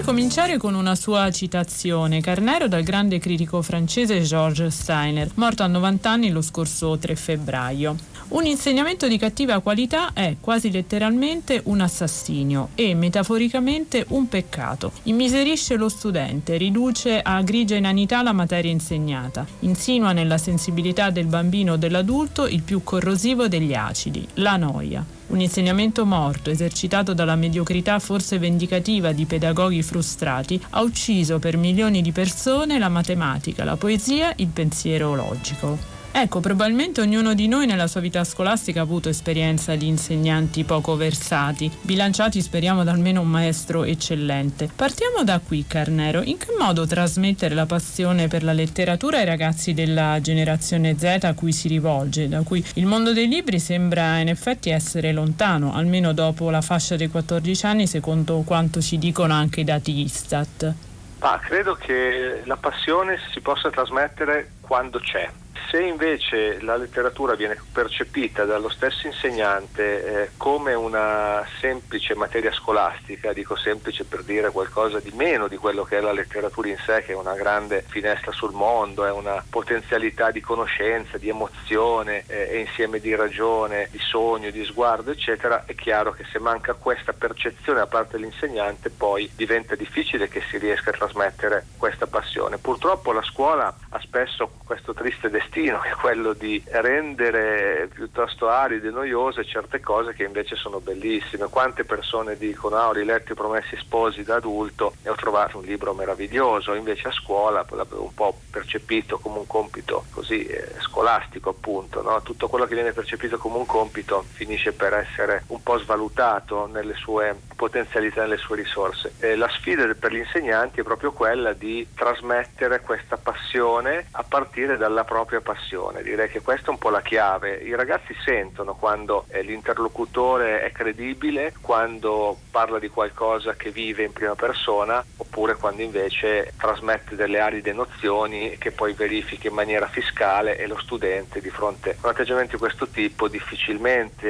Vorrei cominciare con una sua citazione, Carnero dal grande critico francese Georges Steiner, morto a 90 anni lo scorso 3 febbraio. Un insegnamento di cattiva qualità è quasi letteralmente un assassinio e metaforicamente un peccato. Immiserisce lo studente, riduce a grigia inanità la materia insegnata, insinua nella sensibilità del bambino o dell'adulto il più corrosivo degli acidi, la noia. Un insegnamento morto, esercitato dalla mediocrità forse vendicativa di pedagoghi frustrati, ha ucciso per milioni di persone la matematica, la poesia, il pensiero logico. Ecco, probabilmente ognuno di noi nella sua vita scolastica ha avuto esperienza di insegnanti poco versati, bilanciati speriamo da almeno un maestro eccellente. Partiamo da qui, Carnero. In che modo trasmettere la passione per la letteratura ai ragazzi della generazione Z a cui si rivolge, da cui il mondo dei libri sembra in effetti essere lontano, almeno dopo la fascia dei 14 anni, secondo quanto ci dicono anche i dati Istat? Ah, credo che la passione si possa trasmettere quando c'è se invece la letteratura viene percepita dallo stesso insegnante eh, come una semplice materia scolastica, dico semplice per dire qualcosa di meno di quello che è la letteratura in sé, che è una grande finestra sul mondo, è una potenzialità di conoscenza, di emozione eh, e insieme di ragione, di sogno, di sguardo, eccetera, è chiaro che se manca questa percezione da parte dell'insegnante poi diventa difficile che si riesca a trasmettere questa passione. Purtroppo la scuola ha spesso questo triste destino destino, che è quello di rendere piuttosto aride e noiose certe cose che invece sono bellissime. Quante persone dicono, ah, ho riletto i Promessi Sposi da adulto e ho trovato un libro meraviglioso, invece a scuola l'avevo un po' percepito come un compito così eh, scolastico appunto, no? tutto quello che viene percepito come un compito finisce per essere un po' svalutato nelle sue potenzialità, nelle sue risorse. E la sfida per gli insegnanti è proprio quella di trasmettere questa passione a partire dalla propria passione. Direi che questa è un po' la chiave. I ragazzi sentono quando eh, l'interlocutore è credibile, quando parla di qualcosa che vive in prima persona, oppure quando invece trasmette delle aride nozioni che poi verifica in maniera fiscale e lo studente di fronte a un atteggiamento di questo tipo difficilmente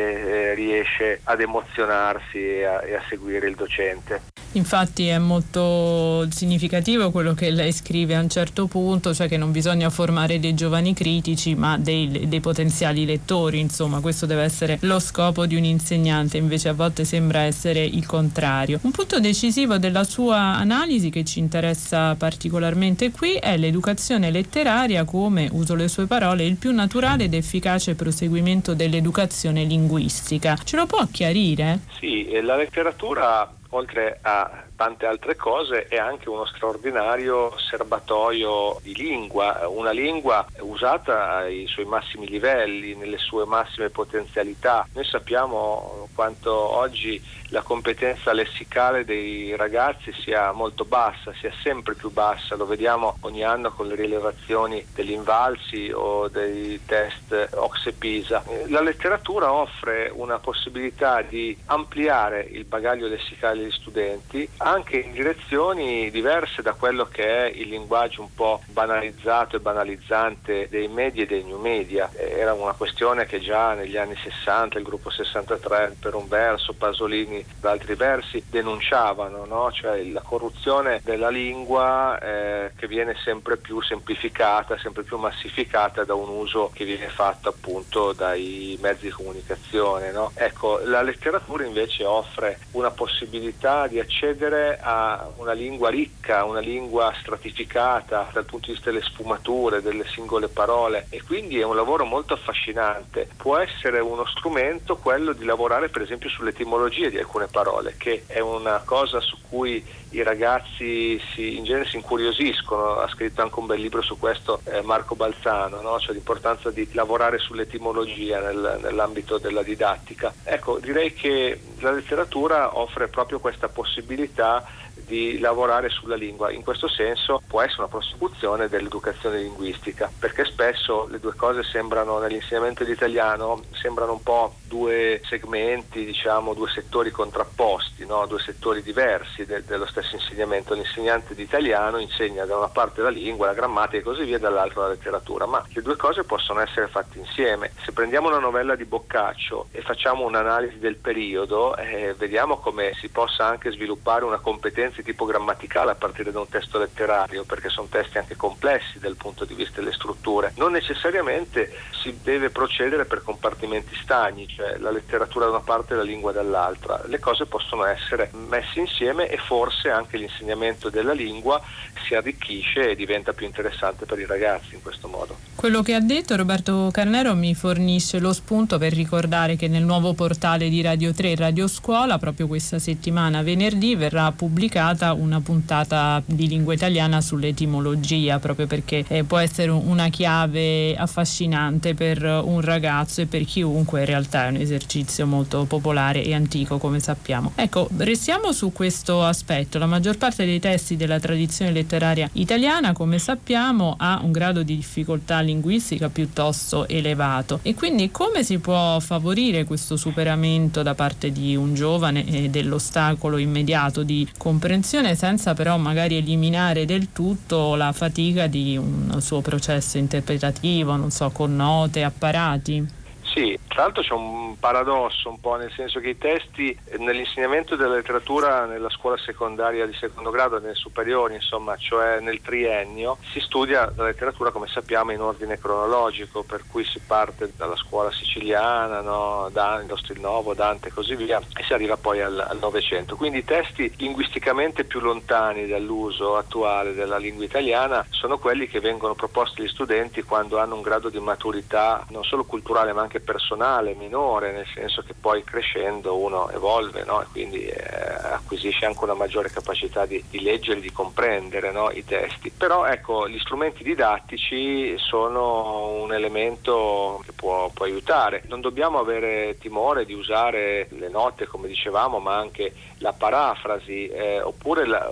eh, riesce ad emozionarsi e a, e a seguire il docente. Infatti è molto significativo quello che lei scrive a un certo punto, cioè che non bisogna formare dei giovani critici ma dei, dei, potenziali lettori, insomma questo deve essere lo scopo di un insegnante, invece a volte sembra essere il contrario. Un punto decisivo della sua analisi che ci interessa particolarmente qui è l'educazione letteraria come, uso le sue parole, il più naturale ed efficace proseguimento dell'educazione linguistica. Ce lo può chiarire? Sì, la letteratura oltre a tante altre cose, è anche uno straordinario serbatoio di lingua, una lingua usata ai suoi massimi livelli, nelle sue massime potenzialità. Noi sappiamo quanto oggi la competenza lessicale dei ragazzi sia molto bassa, sia sempre più bassa, lo vediamo ogni anno con le rilevazioni degli invalsi o dei test Oxe Pisa. La letteratura offre una possibilità di ampliare il bagaglio lessicale degli studenti anche in direzioni diverse da quello che è il linguaggio un po' banalizzato e banalizzante dei media e dei new media. Era una questione che già negli anni 60 il gruppo 63 per un verso, Pasolini da altri versi denunciavano, no? cioè la corruzione della lingua eh, che viene sempre più semplificata, sempre più massificata da un uso che viene fatto appunto dai mezzi di comunicazione. No? Ecco, la letteratura invece offre una possibilità di accedere a una lingua ricca, una lingua stratificata dal punto di vista delle sfumature, delle singole parole e quindi è un lavoro molto affascinante. Può essere uno strumento quello di lavorare per esempio sull'etimologia di alcune parole, che è una cosa su cui i ragazzi si, in genere si incuriosiscono, ha scritto anche un bel libro su questo eh, Marco Balzano, no? cioè l'importanza di lavorare sull'etimologia nel, nell'ambito della didattica. Ecco, direi che la letteratura offre proprio questa possibilità di lavorare sulla lingua. In questo senso può essere una prosecuzione dell'educazione linguistica, perché spesso le due cose sembrano nell'insegnamento di italiano sembrano un po' due segmenti, diciamo, due settori contrapposti, no? due settori diversi de- dello stesso insegnamento. L'insegnante di italiano insegna da una parte la lingua, la grammatica e così via, dall'altra la letteratura, ma le due cose possono essere fatte insieme. Se prendiamo una novella di Boccaccio e facciamo un'analisi del periodo, eh, vediamo come si possa anche sviluppare una competenza di tipo grammaticale a partire da un testo letterario, perché sono testi anche complessi dal punto di vista delle strutture. Non necessariamente si deve procedere per compartimenti stagni, cioè la letteratura da una parte e la lingua dall'altra. Le cose possono essere messe insieme e forse anche l'insegnamento della lingua si arricchisce e diventa più interessante per i ragazzi in questo modo. Quello che ha detto Roberto Carnero mi fornisce lo spunto per ricordare che nel nuovo portale di Radio 3 Radio Scuola proprio questa settimana venerdì verrà pubblicata una puntata di lingua italiana sull'etimologia proprio perché eh, può essere una chiave affascinante per un ragazzo e per chiunque in realtà è un esercizio molto popolare e antico come sappiamo. Ecco, restiamo su questo aspetto. La maggior parte dei testi della tradizione letteraria italiana come sappiamo ha un grado di difficoltà linguistica piuttosto elevato e quindi come si può favorire questo superamento da parte di un giovane e dell'ostacolo immediato di comprensione senza però magari eliminare del tutto la fatica di un suo processo interpretativo, non so, con note, apparati? Sì, tra l'altro c'è un paradosso un po', nel senso che i testi nell'insegnamento della letteratura nella scuola secondaria di secondo grado e nelle superiori, insomma, cioè nel triennio, si studia la letteratura come sappiamo in ordine cronologico, per cui si parte dalla scuola siciliana, no? Dante, Stilnovo, Dante e così via, e si arriva poi al Novecento. Quindi i testi linguisticamente più lontani dall'uso attuale della lingua italiana sono quelli che vengono proposti agli studenti quando hanno un grado di maturità non solo culturale ma anche personale minore, nel senso che poi crescendo uno evolve no? e quindi eh, acquisisce anche una maggiore capacità di, di leggere, di comprendere no? i testi. Però ecco, gli strumenti didattici sono un elemento che può, può aiutare. Non dobbiamo avere timore di usare le note, come dicevamo, ma anche la parafrasi eh, oppure la,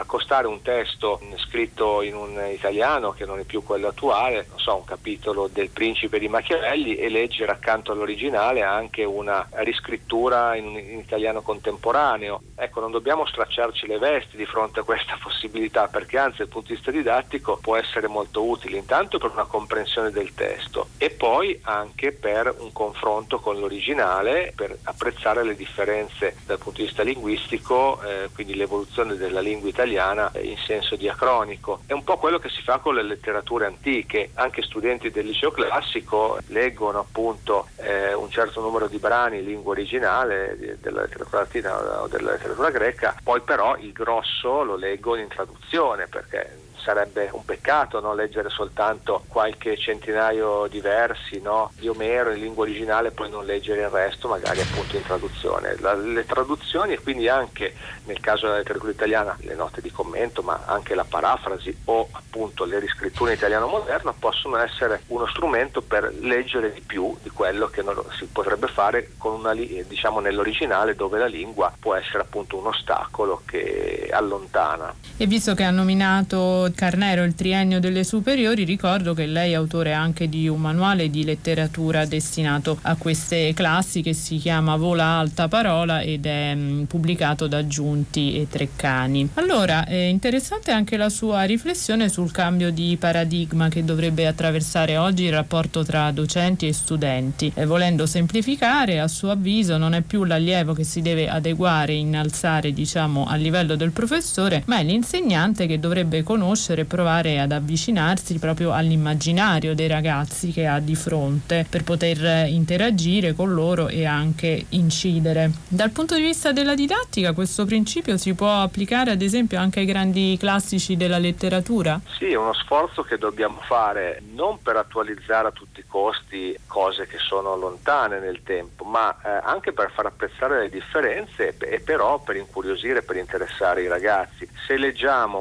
accostare un testo scritto in un italiano che non è più quello attuale, non so, un capitolo del Principe di Machiavelli e leggere accanto all'originale anche una riscrittura in, in italiano contemporaneo. Ecco, non dobbiamo stracciarci le vesti di fronte a questa possibilità perché anzi dal punto di vista didattico può essere molto utile, intanto per una comprensione del testo e poi anche per un confronto con l'originale, per apprezzare le differenze dal punto di vista linguistico, eh, quindi l'evoluzione della lingua italiana italiana in senso diacronico. È un po' quello che si fa con le letterature antiche, anche studenti del liceo classico leggono appunto eh, un certo numero di brani in lingua originale della letteratura latina o della letteratura greca, poi però il grosso lo leggono in traduzione perché sarebbe un peccato no? leggere soltanto qualche centinaio di versi no? di Omero in lingua originale e poi non leggere il resto magari appunto in traduzione. La, le traduzioni e quindi anche nel caso della letteratura italiana le note di commento ma anche la parafrasi o appunto le riscritture in italiano moderno possono essere uno strumento per leggere di più di quello che non si potrebbe fare con una, diciamo nell'originale dove la lingua può essere appunto un ostacolo che allontana. E visto che ha nominato Carnero il triennio delle superiori, ricordo che lei è autore anche di un manuale di letteratura destinato a queste classi che si chiama Vola Alta Parola ed è mh, mm, pubblicato da Giunti e Treccani. Allora, è interessante anche la sua riflessione sul cambio di paradigma che dovrebbe attraversare oggi il rapporto tra docenti e studenti. E volendo semplificare, a suo avviso non è più l'allievo che si deve adeguare, innalzare diciamo al livello del professore, ma è l'insegnante che dovrebbe conoscere e provare ad avvicinarsi proprio all'immaginario dei ragazzi che ha di fronte per poter interagire con loro e anche incidere. Dal punto di vista della didattica questo principio si può applicare ad esempio anche ai grandi classici della letteratura? Sì, è uno sforzo che dobbiamo fare non per attualizzare a tutti i costi cose che sono lontane nel tempo, ma eh, anche per far apprezzare le differenze e però per incuriosire, per interessare i ragazzi. Se leggiamo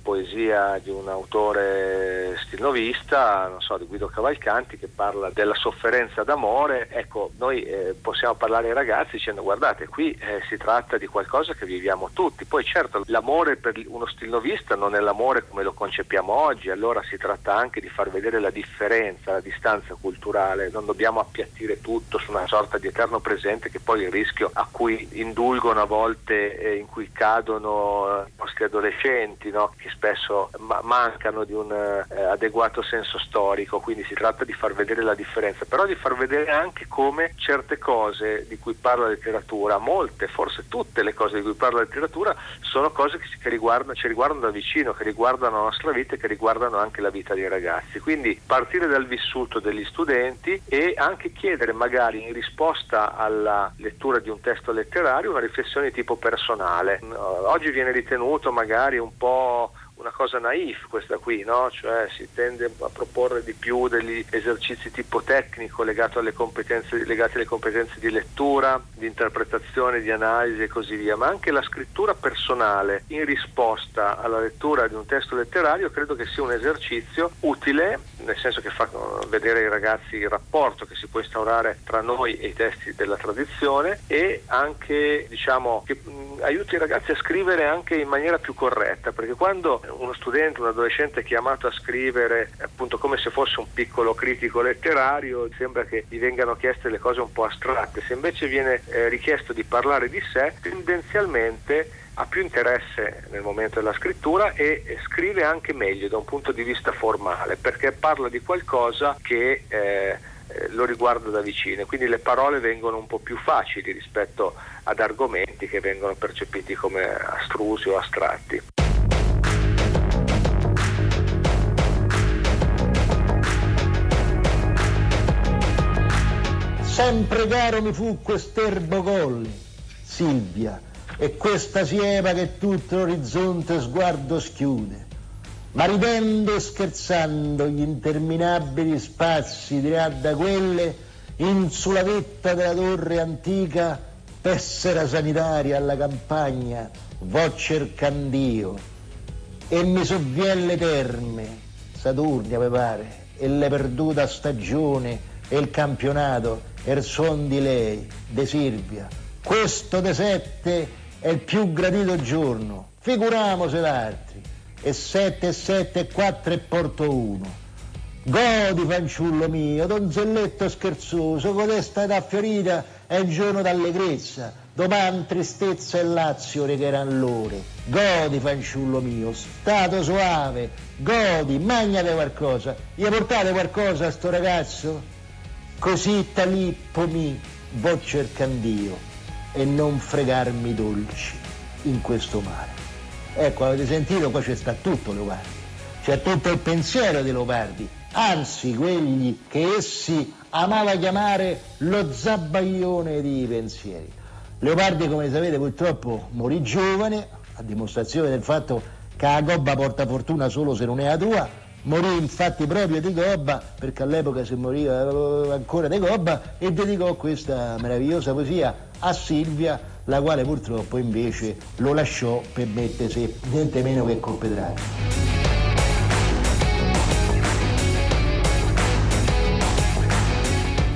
poesia di un autore stilnovista, non so, di Guido Cavalcanti che parla della sofferenza d'amore, ecco, noi eh, possiamo parlare ai ragazzi dicendo guardate, qui eh, si tratta di qualcosa che viviamo tutti. Poi certo, l'amore per uno stilnovista non è l'amore come lo concepiamo oggi, allora si tratta anche di far vedere la differenza, la distanza culturale, non dobbiamo appiattire tutto su una sorta di eterno presente che poi il rischio a cui indulgono a volte eh, in cui cadono i nostri adolescenti, no? Che spesso ma- mancano di un eh, adeguato senso storico, quindi si tratta di far vedere la differenza, però di far vedere anche come certe cose di cui parla la letteratura, molte, forse tutte le cose di cui parla la letteratura, sono cose che, che riguardano, ci riguardano da vicino, che riguardano la nostra vita e che riguardano anche la vita dei ragazzi. Quindi partire dal vissuto degli studenti e anche chiedere magari in risposta alla lettura di un testo letterario una riflessione di tipo personale. Oggi viene ritenuto magari un po' una cosa naif questa qui, no? cioè si tende a proporre di più degli esercizi tipo tecnico legato alle competenze, legati alle competenze di lettura, di interpretazione, di analisi e così via, ma anche la scrittura personale in risposta alla lettura di un testo letterario credo che sia un esercizio utile, nel senso che fa vedere ai ragazzi il rapporto che si può instaurare tra noi e i testi della tradizione e anche diciamo che aiuti i ragazzi a scrivere anche in maniera più corretta, perché quando uno studente, un adolescente chiamato a scrivere appunto come se fosse un piccolo critico letterario, sembra che gli vengano chieste le cose un po' astratte, se invece viene eh, richiesto di parlare di sé, tendenzialmente ha più interesse nel momento della scrittura e scrive anche meglio da un punto di vista formale, perché parla di qualcosa che eh, eh lo riguarda da vicino, quindi le parole vengono un po' più facili rispetto ad argomenti che vengono percepiti come astrusi o astratti. Sempre caro mi fu quest'erbo colli, Silvia, e questa siepa che tutto l'orizzonte sguardo schiude. Ma ridendo e scherzando gli interminabili spazi dirà da quelle in sulla vetta della torre antica tessera sanitaria alla campagna vo cercandio e mi sovvien le terme Saturnia mi pare e le perduta stagione e il campionato e il suon di lei, de Silvia. Questo de sette è il più gradito giorno, figuriamoci l'altri. E sette, e sette, e quattro e porto uno. Godi, fanciullo mio, donzelletto scherzoso, codesta età fiorita è un giorno d'allegrezza, domani tristezza e lazio regheranno l'ore. Godi, fanciullo mio, stato soave, godi, magnate qualcosa. Gli portate qualcosa a sto ragazzo? Così talippo mi vo cercand'io e non fregarmi dolci in questo mare. Ecco, avete sentito? Qua c'è sta tutto Leopardi. C'è tutto il pensiero di Leopardi, anzi quelli che essi amava chiamare lo zabbaglione di pensieri. Leopardi, come sapete, purtroppo morì giovane, a dimostrazione del fatto che la gobba porta fortuna solo se non è la tua, morì infatti proprio di gobba, perché all'epoca si moriva eh, ancora di gobba, e dedicò questa meravigliosa poesia a Silvia, la quale purtroppo invece lo lasciò per mettersi niente meno che col Petrarca.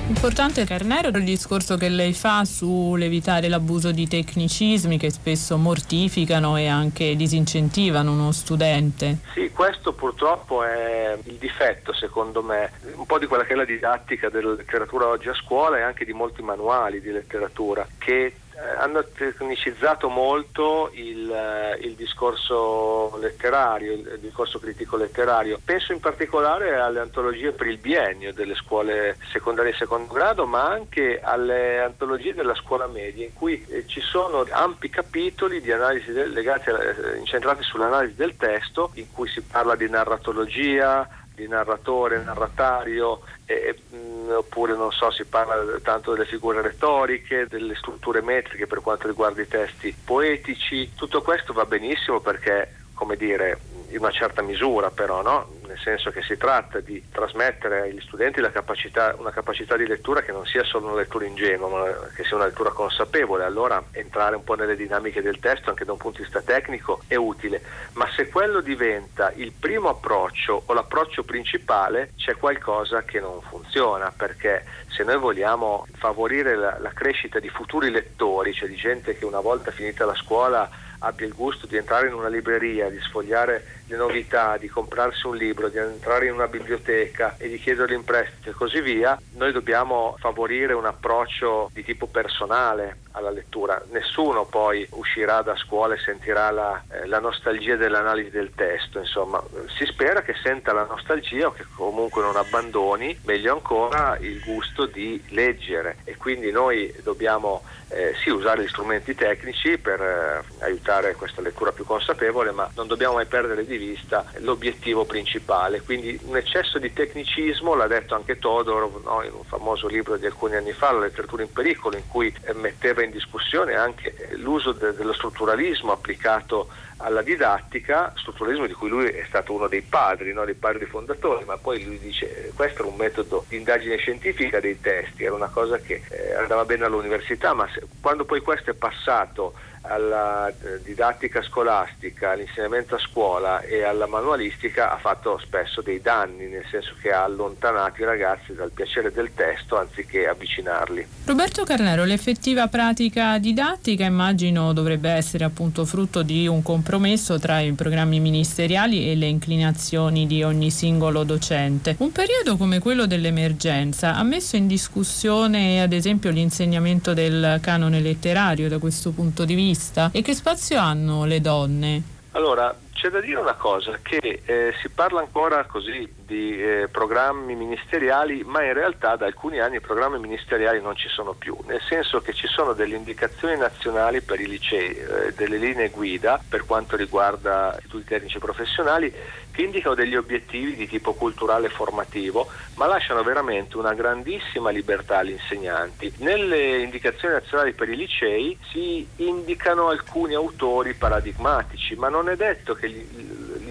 Importante Carnero il discorso che lei fa sull'evitare l'abuso di tecnicismi che spesso mortificano e anche disincentivano uno studente. Sì, questo purtroppo è il difetto secondo me, un po' di quella che è la didattica della letteratura oggi a scuola e anche di molti manuali di letteratura che hanno tecnicizzato molto il, eh, il, discorso letterario, il discorso critico letterario. Penso in particolare alle antologie per il biennio delle scuole secondarie e secondo grado, ma anche alle antologie della scuola media, in cui eh, ci sono ampi capitoli di analisi del, legati, eh, incentrati sull'analisi del testo, in cui si parla di narratologia, di narratore, narratario, eh, oppure non so, si parla tanto delle figure retoriche, delle strutture metriche per quanto riguarda i testi poetici. Tutto questo va benissimo perché, come dire, in una certa misura però, no? nel senso che si tratta di trasmettere agli studenti capacità, una capacità di lettura che non sia solo una lettura ingenua, ma che sia una lettura consapevole, allora entrare un po' nelle dinamiche del testo anche da un punto di vista tecnico è utile, ma se quello diventa il primo approccio o l'approccio principale c'è qualcosa che non funziona, perché se noi vogliamo favorire la, la crescita di futuri lettori, cioè di gente che una volta finita la scuola abbia il gusto di entrare in una libreria, di sfogliare le novità, di comprarsi un libro, di entrare in una biblioteca e di chiederlo in prestito e così via, noi dobbiamo favorire un approccio di tipo personale alla lettura. Nessuno poi uscirà da scuola e sentirà la, eh, la nostalgia dell'analisi del testo, insomma, si spera che senta la nostalgia o che comunque non abbandoni, meglio ancora, il gusto di leggere e quindi noi dobbiamo eh, sì usare gli strumenti tecnici per eh, aiutare questa lettura più consapevole, ma non dobbiamo mai perdere di vista l'obiettivo principale. Quindi un eccesso di tecnicismo, l'ha detto anche Todorov no, in un famoso libro di alcuni anni fa, La letteratura in pericolo, in cui eh, metteva in discussione anche l'uso de- dello strutturalismo applicato alla didattica, strutturalismo di cui lui è stato uno dei padri, no? dei padri fondatori, ma poi lui dice eh, questo era un metodo di indagine scientifica dei testi, era una cosa che eh, andava bene all'università, ma se, quando poi questo è passato alla eh, didattica scolastica, all'insegnamento a scuola e alla manualistica ha fatto spesso dei danni, nel senso che ha allontanato i ragazzi dal piacere del testo anziché avvicinarli. Roberto Carnero, l'effettiva pratica didattica immagino dovrebbe essere appunto frutto di un compromesso tra i programmi ministeriali e le inclinazioni di ogni singolo docente. Un periodo come quello dell'emergenza ha messo in discussione ad esempio l'insegnamento del canone letterario da questo punto di vista vista e che spazio hanno le donne? Allora, c'è da dire una cosa, che eh, si parla ancora così di eh, programmi ministeriali, ma in realtà da alcuni anni i programmi ministeriali non ci sono più, nel senso che ci sono delle indicazioni nazionali per i licei, eh, delle linee guida per quanto riguarda istituti tecnici professionali che indicano degli obiettivi di tipo culturale e formativo, ma lasciano veramente una grandissima libertà agli insegnanti. Nelle indicazioni nazionali per i licei si indicano alcuni autori paradigmatici, ma non è detto che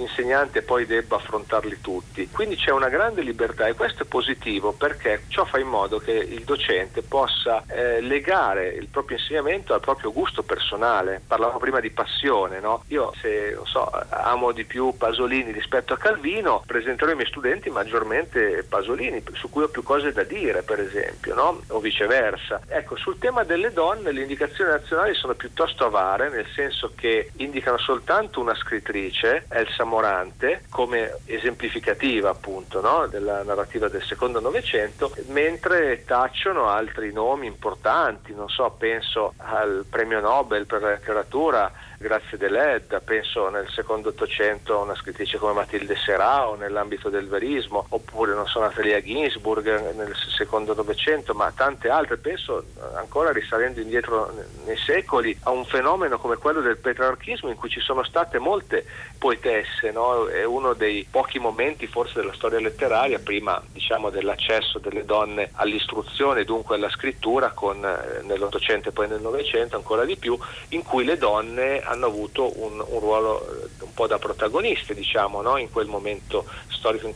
l'insegnante poi debba affrontarli tutti. Quindi c'è una grande libertà e questo è positivo perché ciò fa in modo che il docente possa eh, legare il proprio insegnamento al proprio gusto personale. Parlavo prima di passione, no? Io se so, amo di più Pasolini rispetto a Calvino, presenterò ai miei studenti maggiormente Pasolini, su cui ho più cose da dire, per esempio, no? o viceversa. Ecco, sul tema delle donne le indicazioni nazionali sono piuttosto avare, nel senso che indicano soltanto una scrittrice, Elsa Morante, come esemplificativa appunto no? della narrativa del secondo Novecento, mentre tacciono altri nomi importanti, non so, penso al premio Nobel per la letteratura Grazie Deledda, penso nel secondo Ottocento a una scrittrice come Matilde Serao nell'ambito del verismo, oppure non so Natalia Ginsburg nel secondo Novecento, ma tante altre, penso ancora risalendo indietro nei secoli a un fenomeno come quello del petrarchismo in cui ci sono state molte poetesse, no? è uno dei pochi momenti forse della storia letteraria, prima diciamo dell'accesso delle donne all'istruzione, dunque alla scrittura, con, eh, nell'Ottocento e poi nel Novecento ancora di più, in cui le donne hanno avuto un, un ruolo eh, un po' da protagoniste, diciamo, no? in quel momento storico,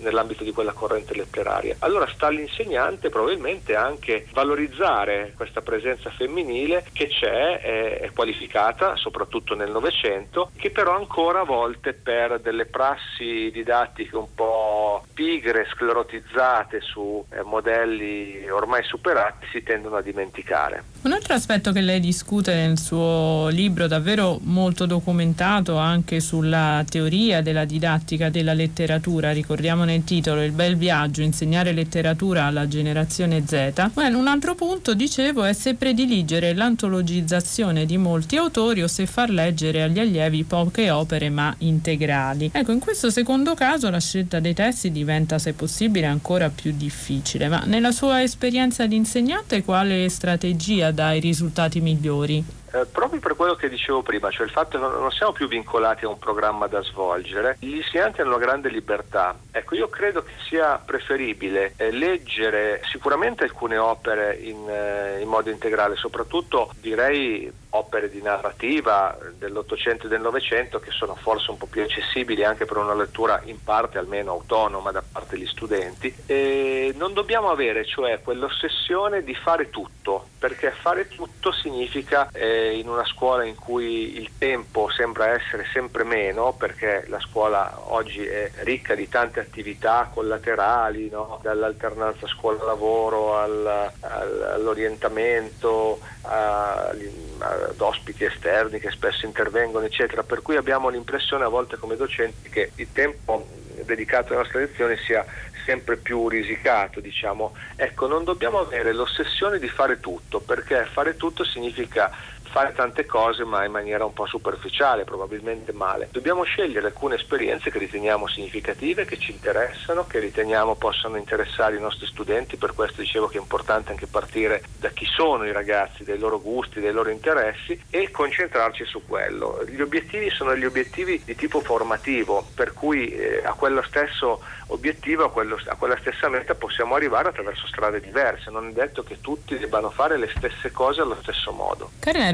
nell'ambito di quella corrente letteraria. Allora sta all'insegnante probabilmente anche valorizzare questa presenza femminile che c'è, è, è qualificata soprattutto nel Novecento, che però ancora a volte per delle prassi didattiche un po' pigre, sclerotizzate su eh, modelli ormai superati si tendono a dimenticare. Un altro aspetto che lei discute nel suo libro, davvero molto documentato anche sulla teoria della didattica della letteratura, ricordiamo nel titolo Il bel viaggio, insegnare letteratura alla generazione Z, well, un altro punto, dicevo, è se prediligere l'antologizzazione di molti autori o se far leggere agli allievi poche opere ma integrali. Ecco, in questo secondo caso la scelta dei testi diventa, se possibile, ancora più difficile, ma nella sua esperienza di insegnante quale strategia dai risultati migliori? Eh, proprio per quello che dicevo prima, cioè il fatto che non siamo più vincolati a un programma da svolgere, gli insegnanti hanno una grande libertà. Ecco, io credo che sia preferibile eh, leggere sicuramente alcune opere in, eh, in modo integrale, soprattutto direi opere di narrativa dell'Ottocento e del Novecento che sono forse un po' più accessibili anche per una lettura in parte almeno autonoma da parte degli studenti. E non dobbiamo avere cioè quell'ossessione di fare tutto, perché fare tutto significa eh, in una scuola in cui il tempo sembra essere sempre meno, perché la scuola oggi è ricca di tante attività collaterali, no? dall'alternanza scuola-lavoro al, al, all'orientamento, ad ospiti esterni che spesso intervengono, eccetera, per cui abbiamo l'impressione a volte come docenti che il tempo dedicato alle nostre lezioni sia sempre più risicato, diciamo. Ecco, non dobbiamo avere l'ossessione di fare tutto, perché fare tutto significa fare tante cose ma in maniera un po' superficiale, probabilmente male. Dobbiamo scegliere alcune esperienze che riteniamo significative, che ci interessano, che riteniamo possano interessare i nostri studenti, per questo dicevo che è importante anche partire da chi sono i ragazzi, dai loro gusti, dai loro interessi e concentrarci su quello. Gli obiettivi sono gli obiettivi di tipo formativo, per cui eh, a quello stesso obiettivo, a, quello, a quella stessa meta possiamo arrivare attraverso strade diverse, non è detto che tutti debbano fare le stesse cose allo stesso modo.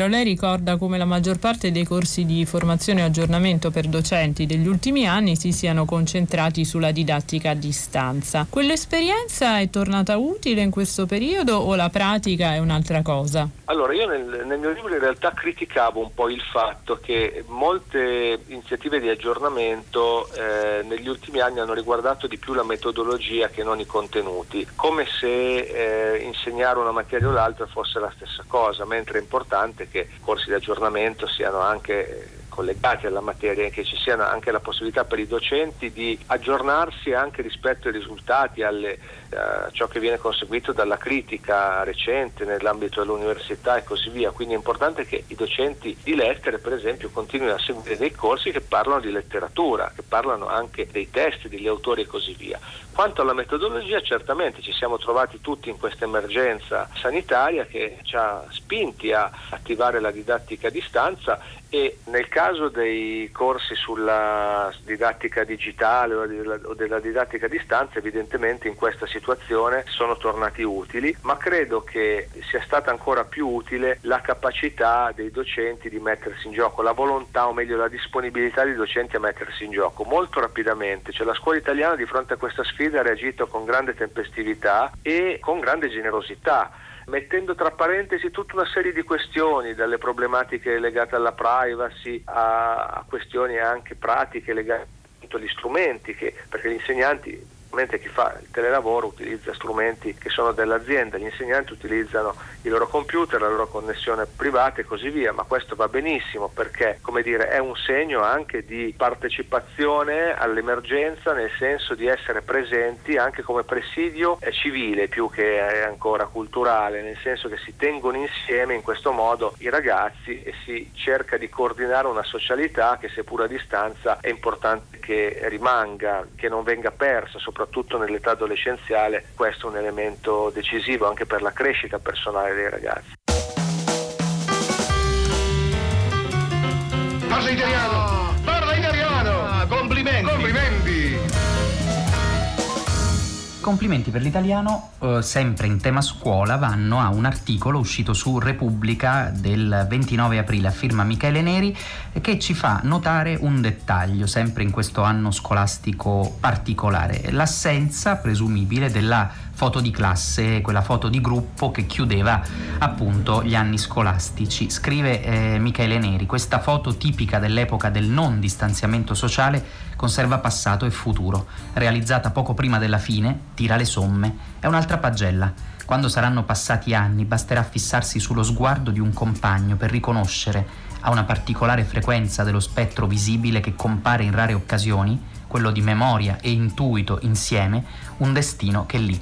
Carnero, lei ricorda come la maggior parte dei corsi di formazione e aggiornamento per docenti degli ultimi anni si siano concentrati sulla didattica a distanza. Quell'esperienza è tornata utile in questo periodo o la pratica è un'altra cosa? Allora, io nel, nel mio libro in realtà criticavo un po' il fatto che molte iniziative di aggiornamento eh, negli ultimi anni hanno riguardato di più la metodologia che non i contenuti, come se eh, insegnare una materia o l'altra fosse la stessa cosa, mentre è importante che corsi di aggiornamento siano anche collegati alla materia che ci sia anche la possibilità per i docenti di aggiornarsi anche rispetto ai risultati, alle, a ciò che viene conseguito dalla critica recente nell'ambito dell'università e così via. Quindi è importante che i docenti di lettere, per esempio, continuino a seguire dei corsi che parlano di letteratura, che parlano anche dei testi, degli autori e così via. Quanto alla metodologia, certamente ci siamo trovati tutti in questa emergenza sanitaria che ci ha spinti a attivare la didattica a distanza e nel caso dei corsi sulla didattica digitale o della didattica a distanza evidentemente in questa situazione sono tornati utili, ma credo che sia stata ancora più utile la capacità dei docenti di mettersi in gioco, la volontà o meglio la disponibilità dei docenti a mettersi in gioco. Molto rapidamente, cioè la scuola italiana di fronte a questa sfida ha reagito con grande tempestività e con grande generosità mettendo tra parentesi tutta una serie di questioni, dalle problematiche legate alla privacy a, questioni anche pratiche legate agli strumenti, che, perché gli insegnanti mentre chi fa il telelavoro utilizza strumenti che sono dell'azienda, gli insegnanti utilizzano i loro computer, la loro connessione privata e così via, ma questo va benissimo perché come dire, è un segno anche di partecipazione all'emergenza nel senso di essere presenti anche come presidio civile più che ancora culturale, nel senso che si tengono insieme in questo modo i ragazzi e si cerca di coordinare una socialità che seppur a distanza è importante che rimanga, che non venga persa, soprattutto nell'età adolescenziale, questo è un elemento decisivo anche per la crescita personale dei ragazzi. Parla italiano! Parla italiano! Ah, complimenti! Complimenti! Complimenti per l'italiano, eh, sempre in tema scuola, vanno a un articolo uscito su Repubblica del 29 aprile a firma Michele Neri che ci fa notare un dettaglio, sempre in questo anno scolastico particolare, l'assenza presumibile della foto di classe, quella foto di gruppo che chiudeva appunto gli anni scolastici. Scrive eh, Michele Neri, questa foto tipica dell'epoca del non distanziamento sociale conserva passato e futuro, realizzata poco prima della fine, tira le somme, è un'altra pagella. Quando saranno passati anni basterà fissarsi sullo sguardo di un compagno per riconoscere, a una particolare frequenza dello spettro visibile che compare in rare occasioni, quello di memoria e intuito insieme, un destino che lì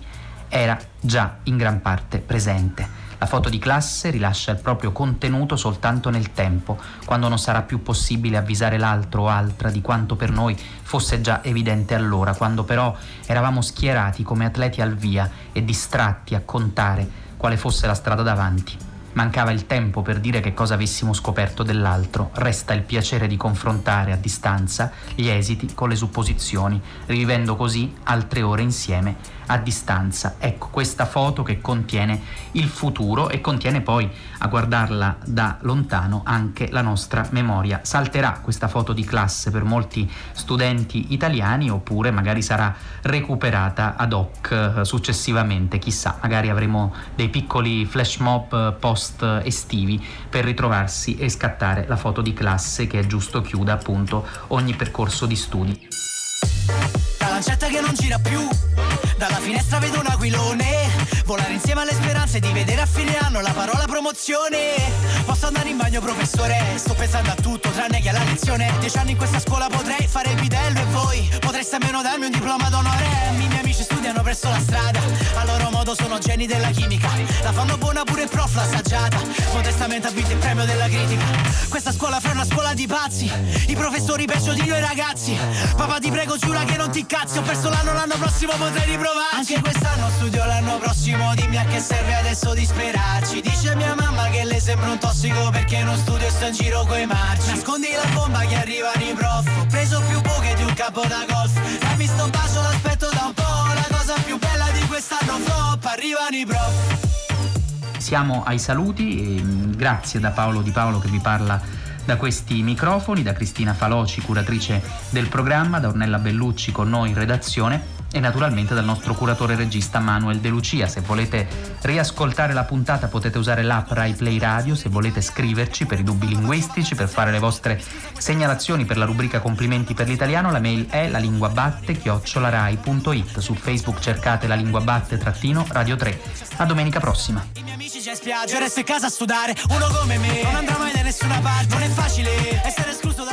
era già in gran parte presente. La foto di classe rilascia il proprio contenuto soltanto nel tempo, quando non sarà più possibile avvisare l'altro o altra di quanto per noi fosse già evidente allora, quando però eravamo schierati come atleti al via e distratti a contare quale fosse la strada davanti. Mancava il tempo per dire che cosa avessimo scoperto dell'altro, resta il piacere di confrontare a distanza gli esiti con le supposizioni, rivivendo così altre ore insieme a distanza. Ecco questa foto che contiene il futuro e contiene poi, a guardarla da lontano, anche la nostra memoria. Salterà questa foto di classe per molti studenti italiani oppure magari sarà recuperata ad hoc eh, successivamente, chissà, magari avremo dei piccoli flash mob eh, post estivi per ritrovarsi e scattare la foto di classe che è giusto chiuda appunto ogni percorso di studi. La lancetta che non gira più dalla finestra vedo un aquilone. Volare insieme alle speranze di vedere a fine anno la parola promozione. Posso andare in bagno professore? Sto pensando a tutto tranne che alla lezione. Dieci anni in questa scuola potrei fare il bidello e voi? Potreste almeno darmi un diploma d'onore. I miei amici studiano presso la strada. A loro modo sono geni della chimica. La fanno buona pure il prof l'assaggiata Modestamente ha vinto il premio della critica. Questa scuola fra una scuola di pazzi. I professori peggio di noi ragazzi. Papà ti prego giura che non ti cazzi Ho perso l'anno l'anno prossimo potrei riprendere provarci. Anche quest'anno studio l'anno prossimo Dimmi a che serve adesso disperarci Dice mia mamma che le sembra un tossico Perché non studio e sto in giro coi marci. Nascondi la bomba che arrivano i prof. Ho preso più buche di un capo da golf. Dammi sto bacio l'aspetto da un po' La cosa più bella di quest'anno flop Arrivano i prof. Siamo ai saluti, grazie da Paolo Di Paolo che vi parla da questi microfoni, da Cristina Faloci, curatrice del programma, da Ornella Bellucci con noi in redazione e naturalmente dal nostro curatore regista Manuel De Lucia. Se volete riascoltare la puntata potete usare l'app Rai Play Radio, se volete scriverci per i dubbi linguistici, per fare le vostre segnalazioni per la rubrica Complimenti per l'italiano, la mail è la lingua batte chiocciolarai.it. Su Facebook cercate la lingua batte trattino Radio 3. A domenica prossima. I miei amici in spiaggia, resto in casa a studare. Uno come me non andrà mai da nessuna parte. Non è facile essere escluso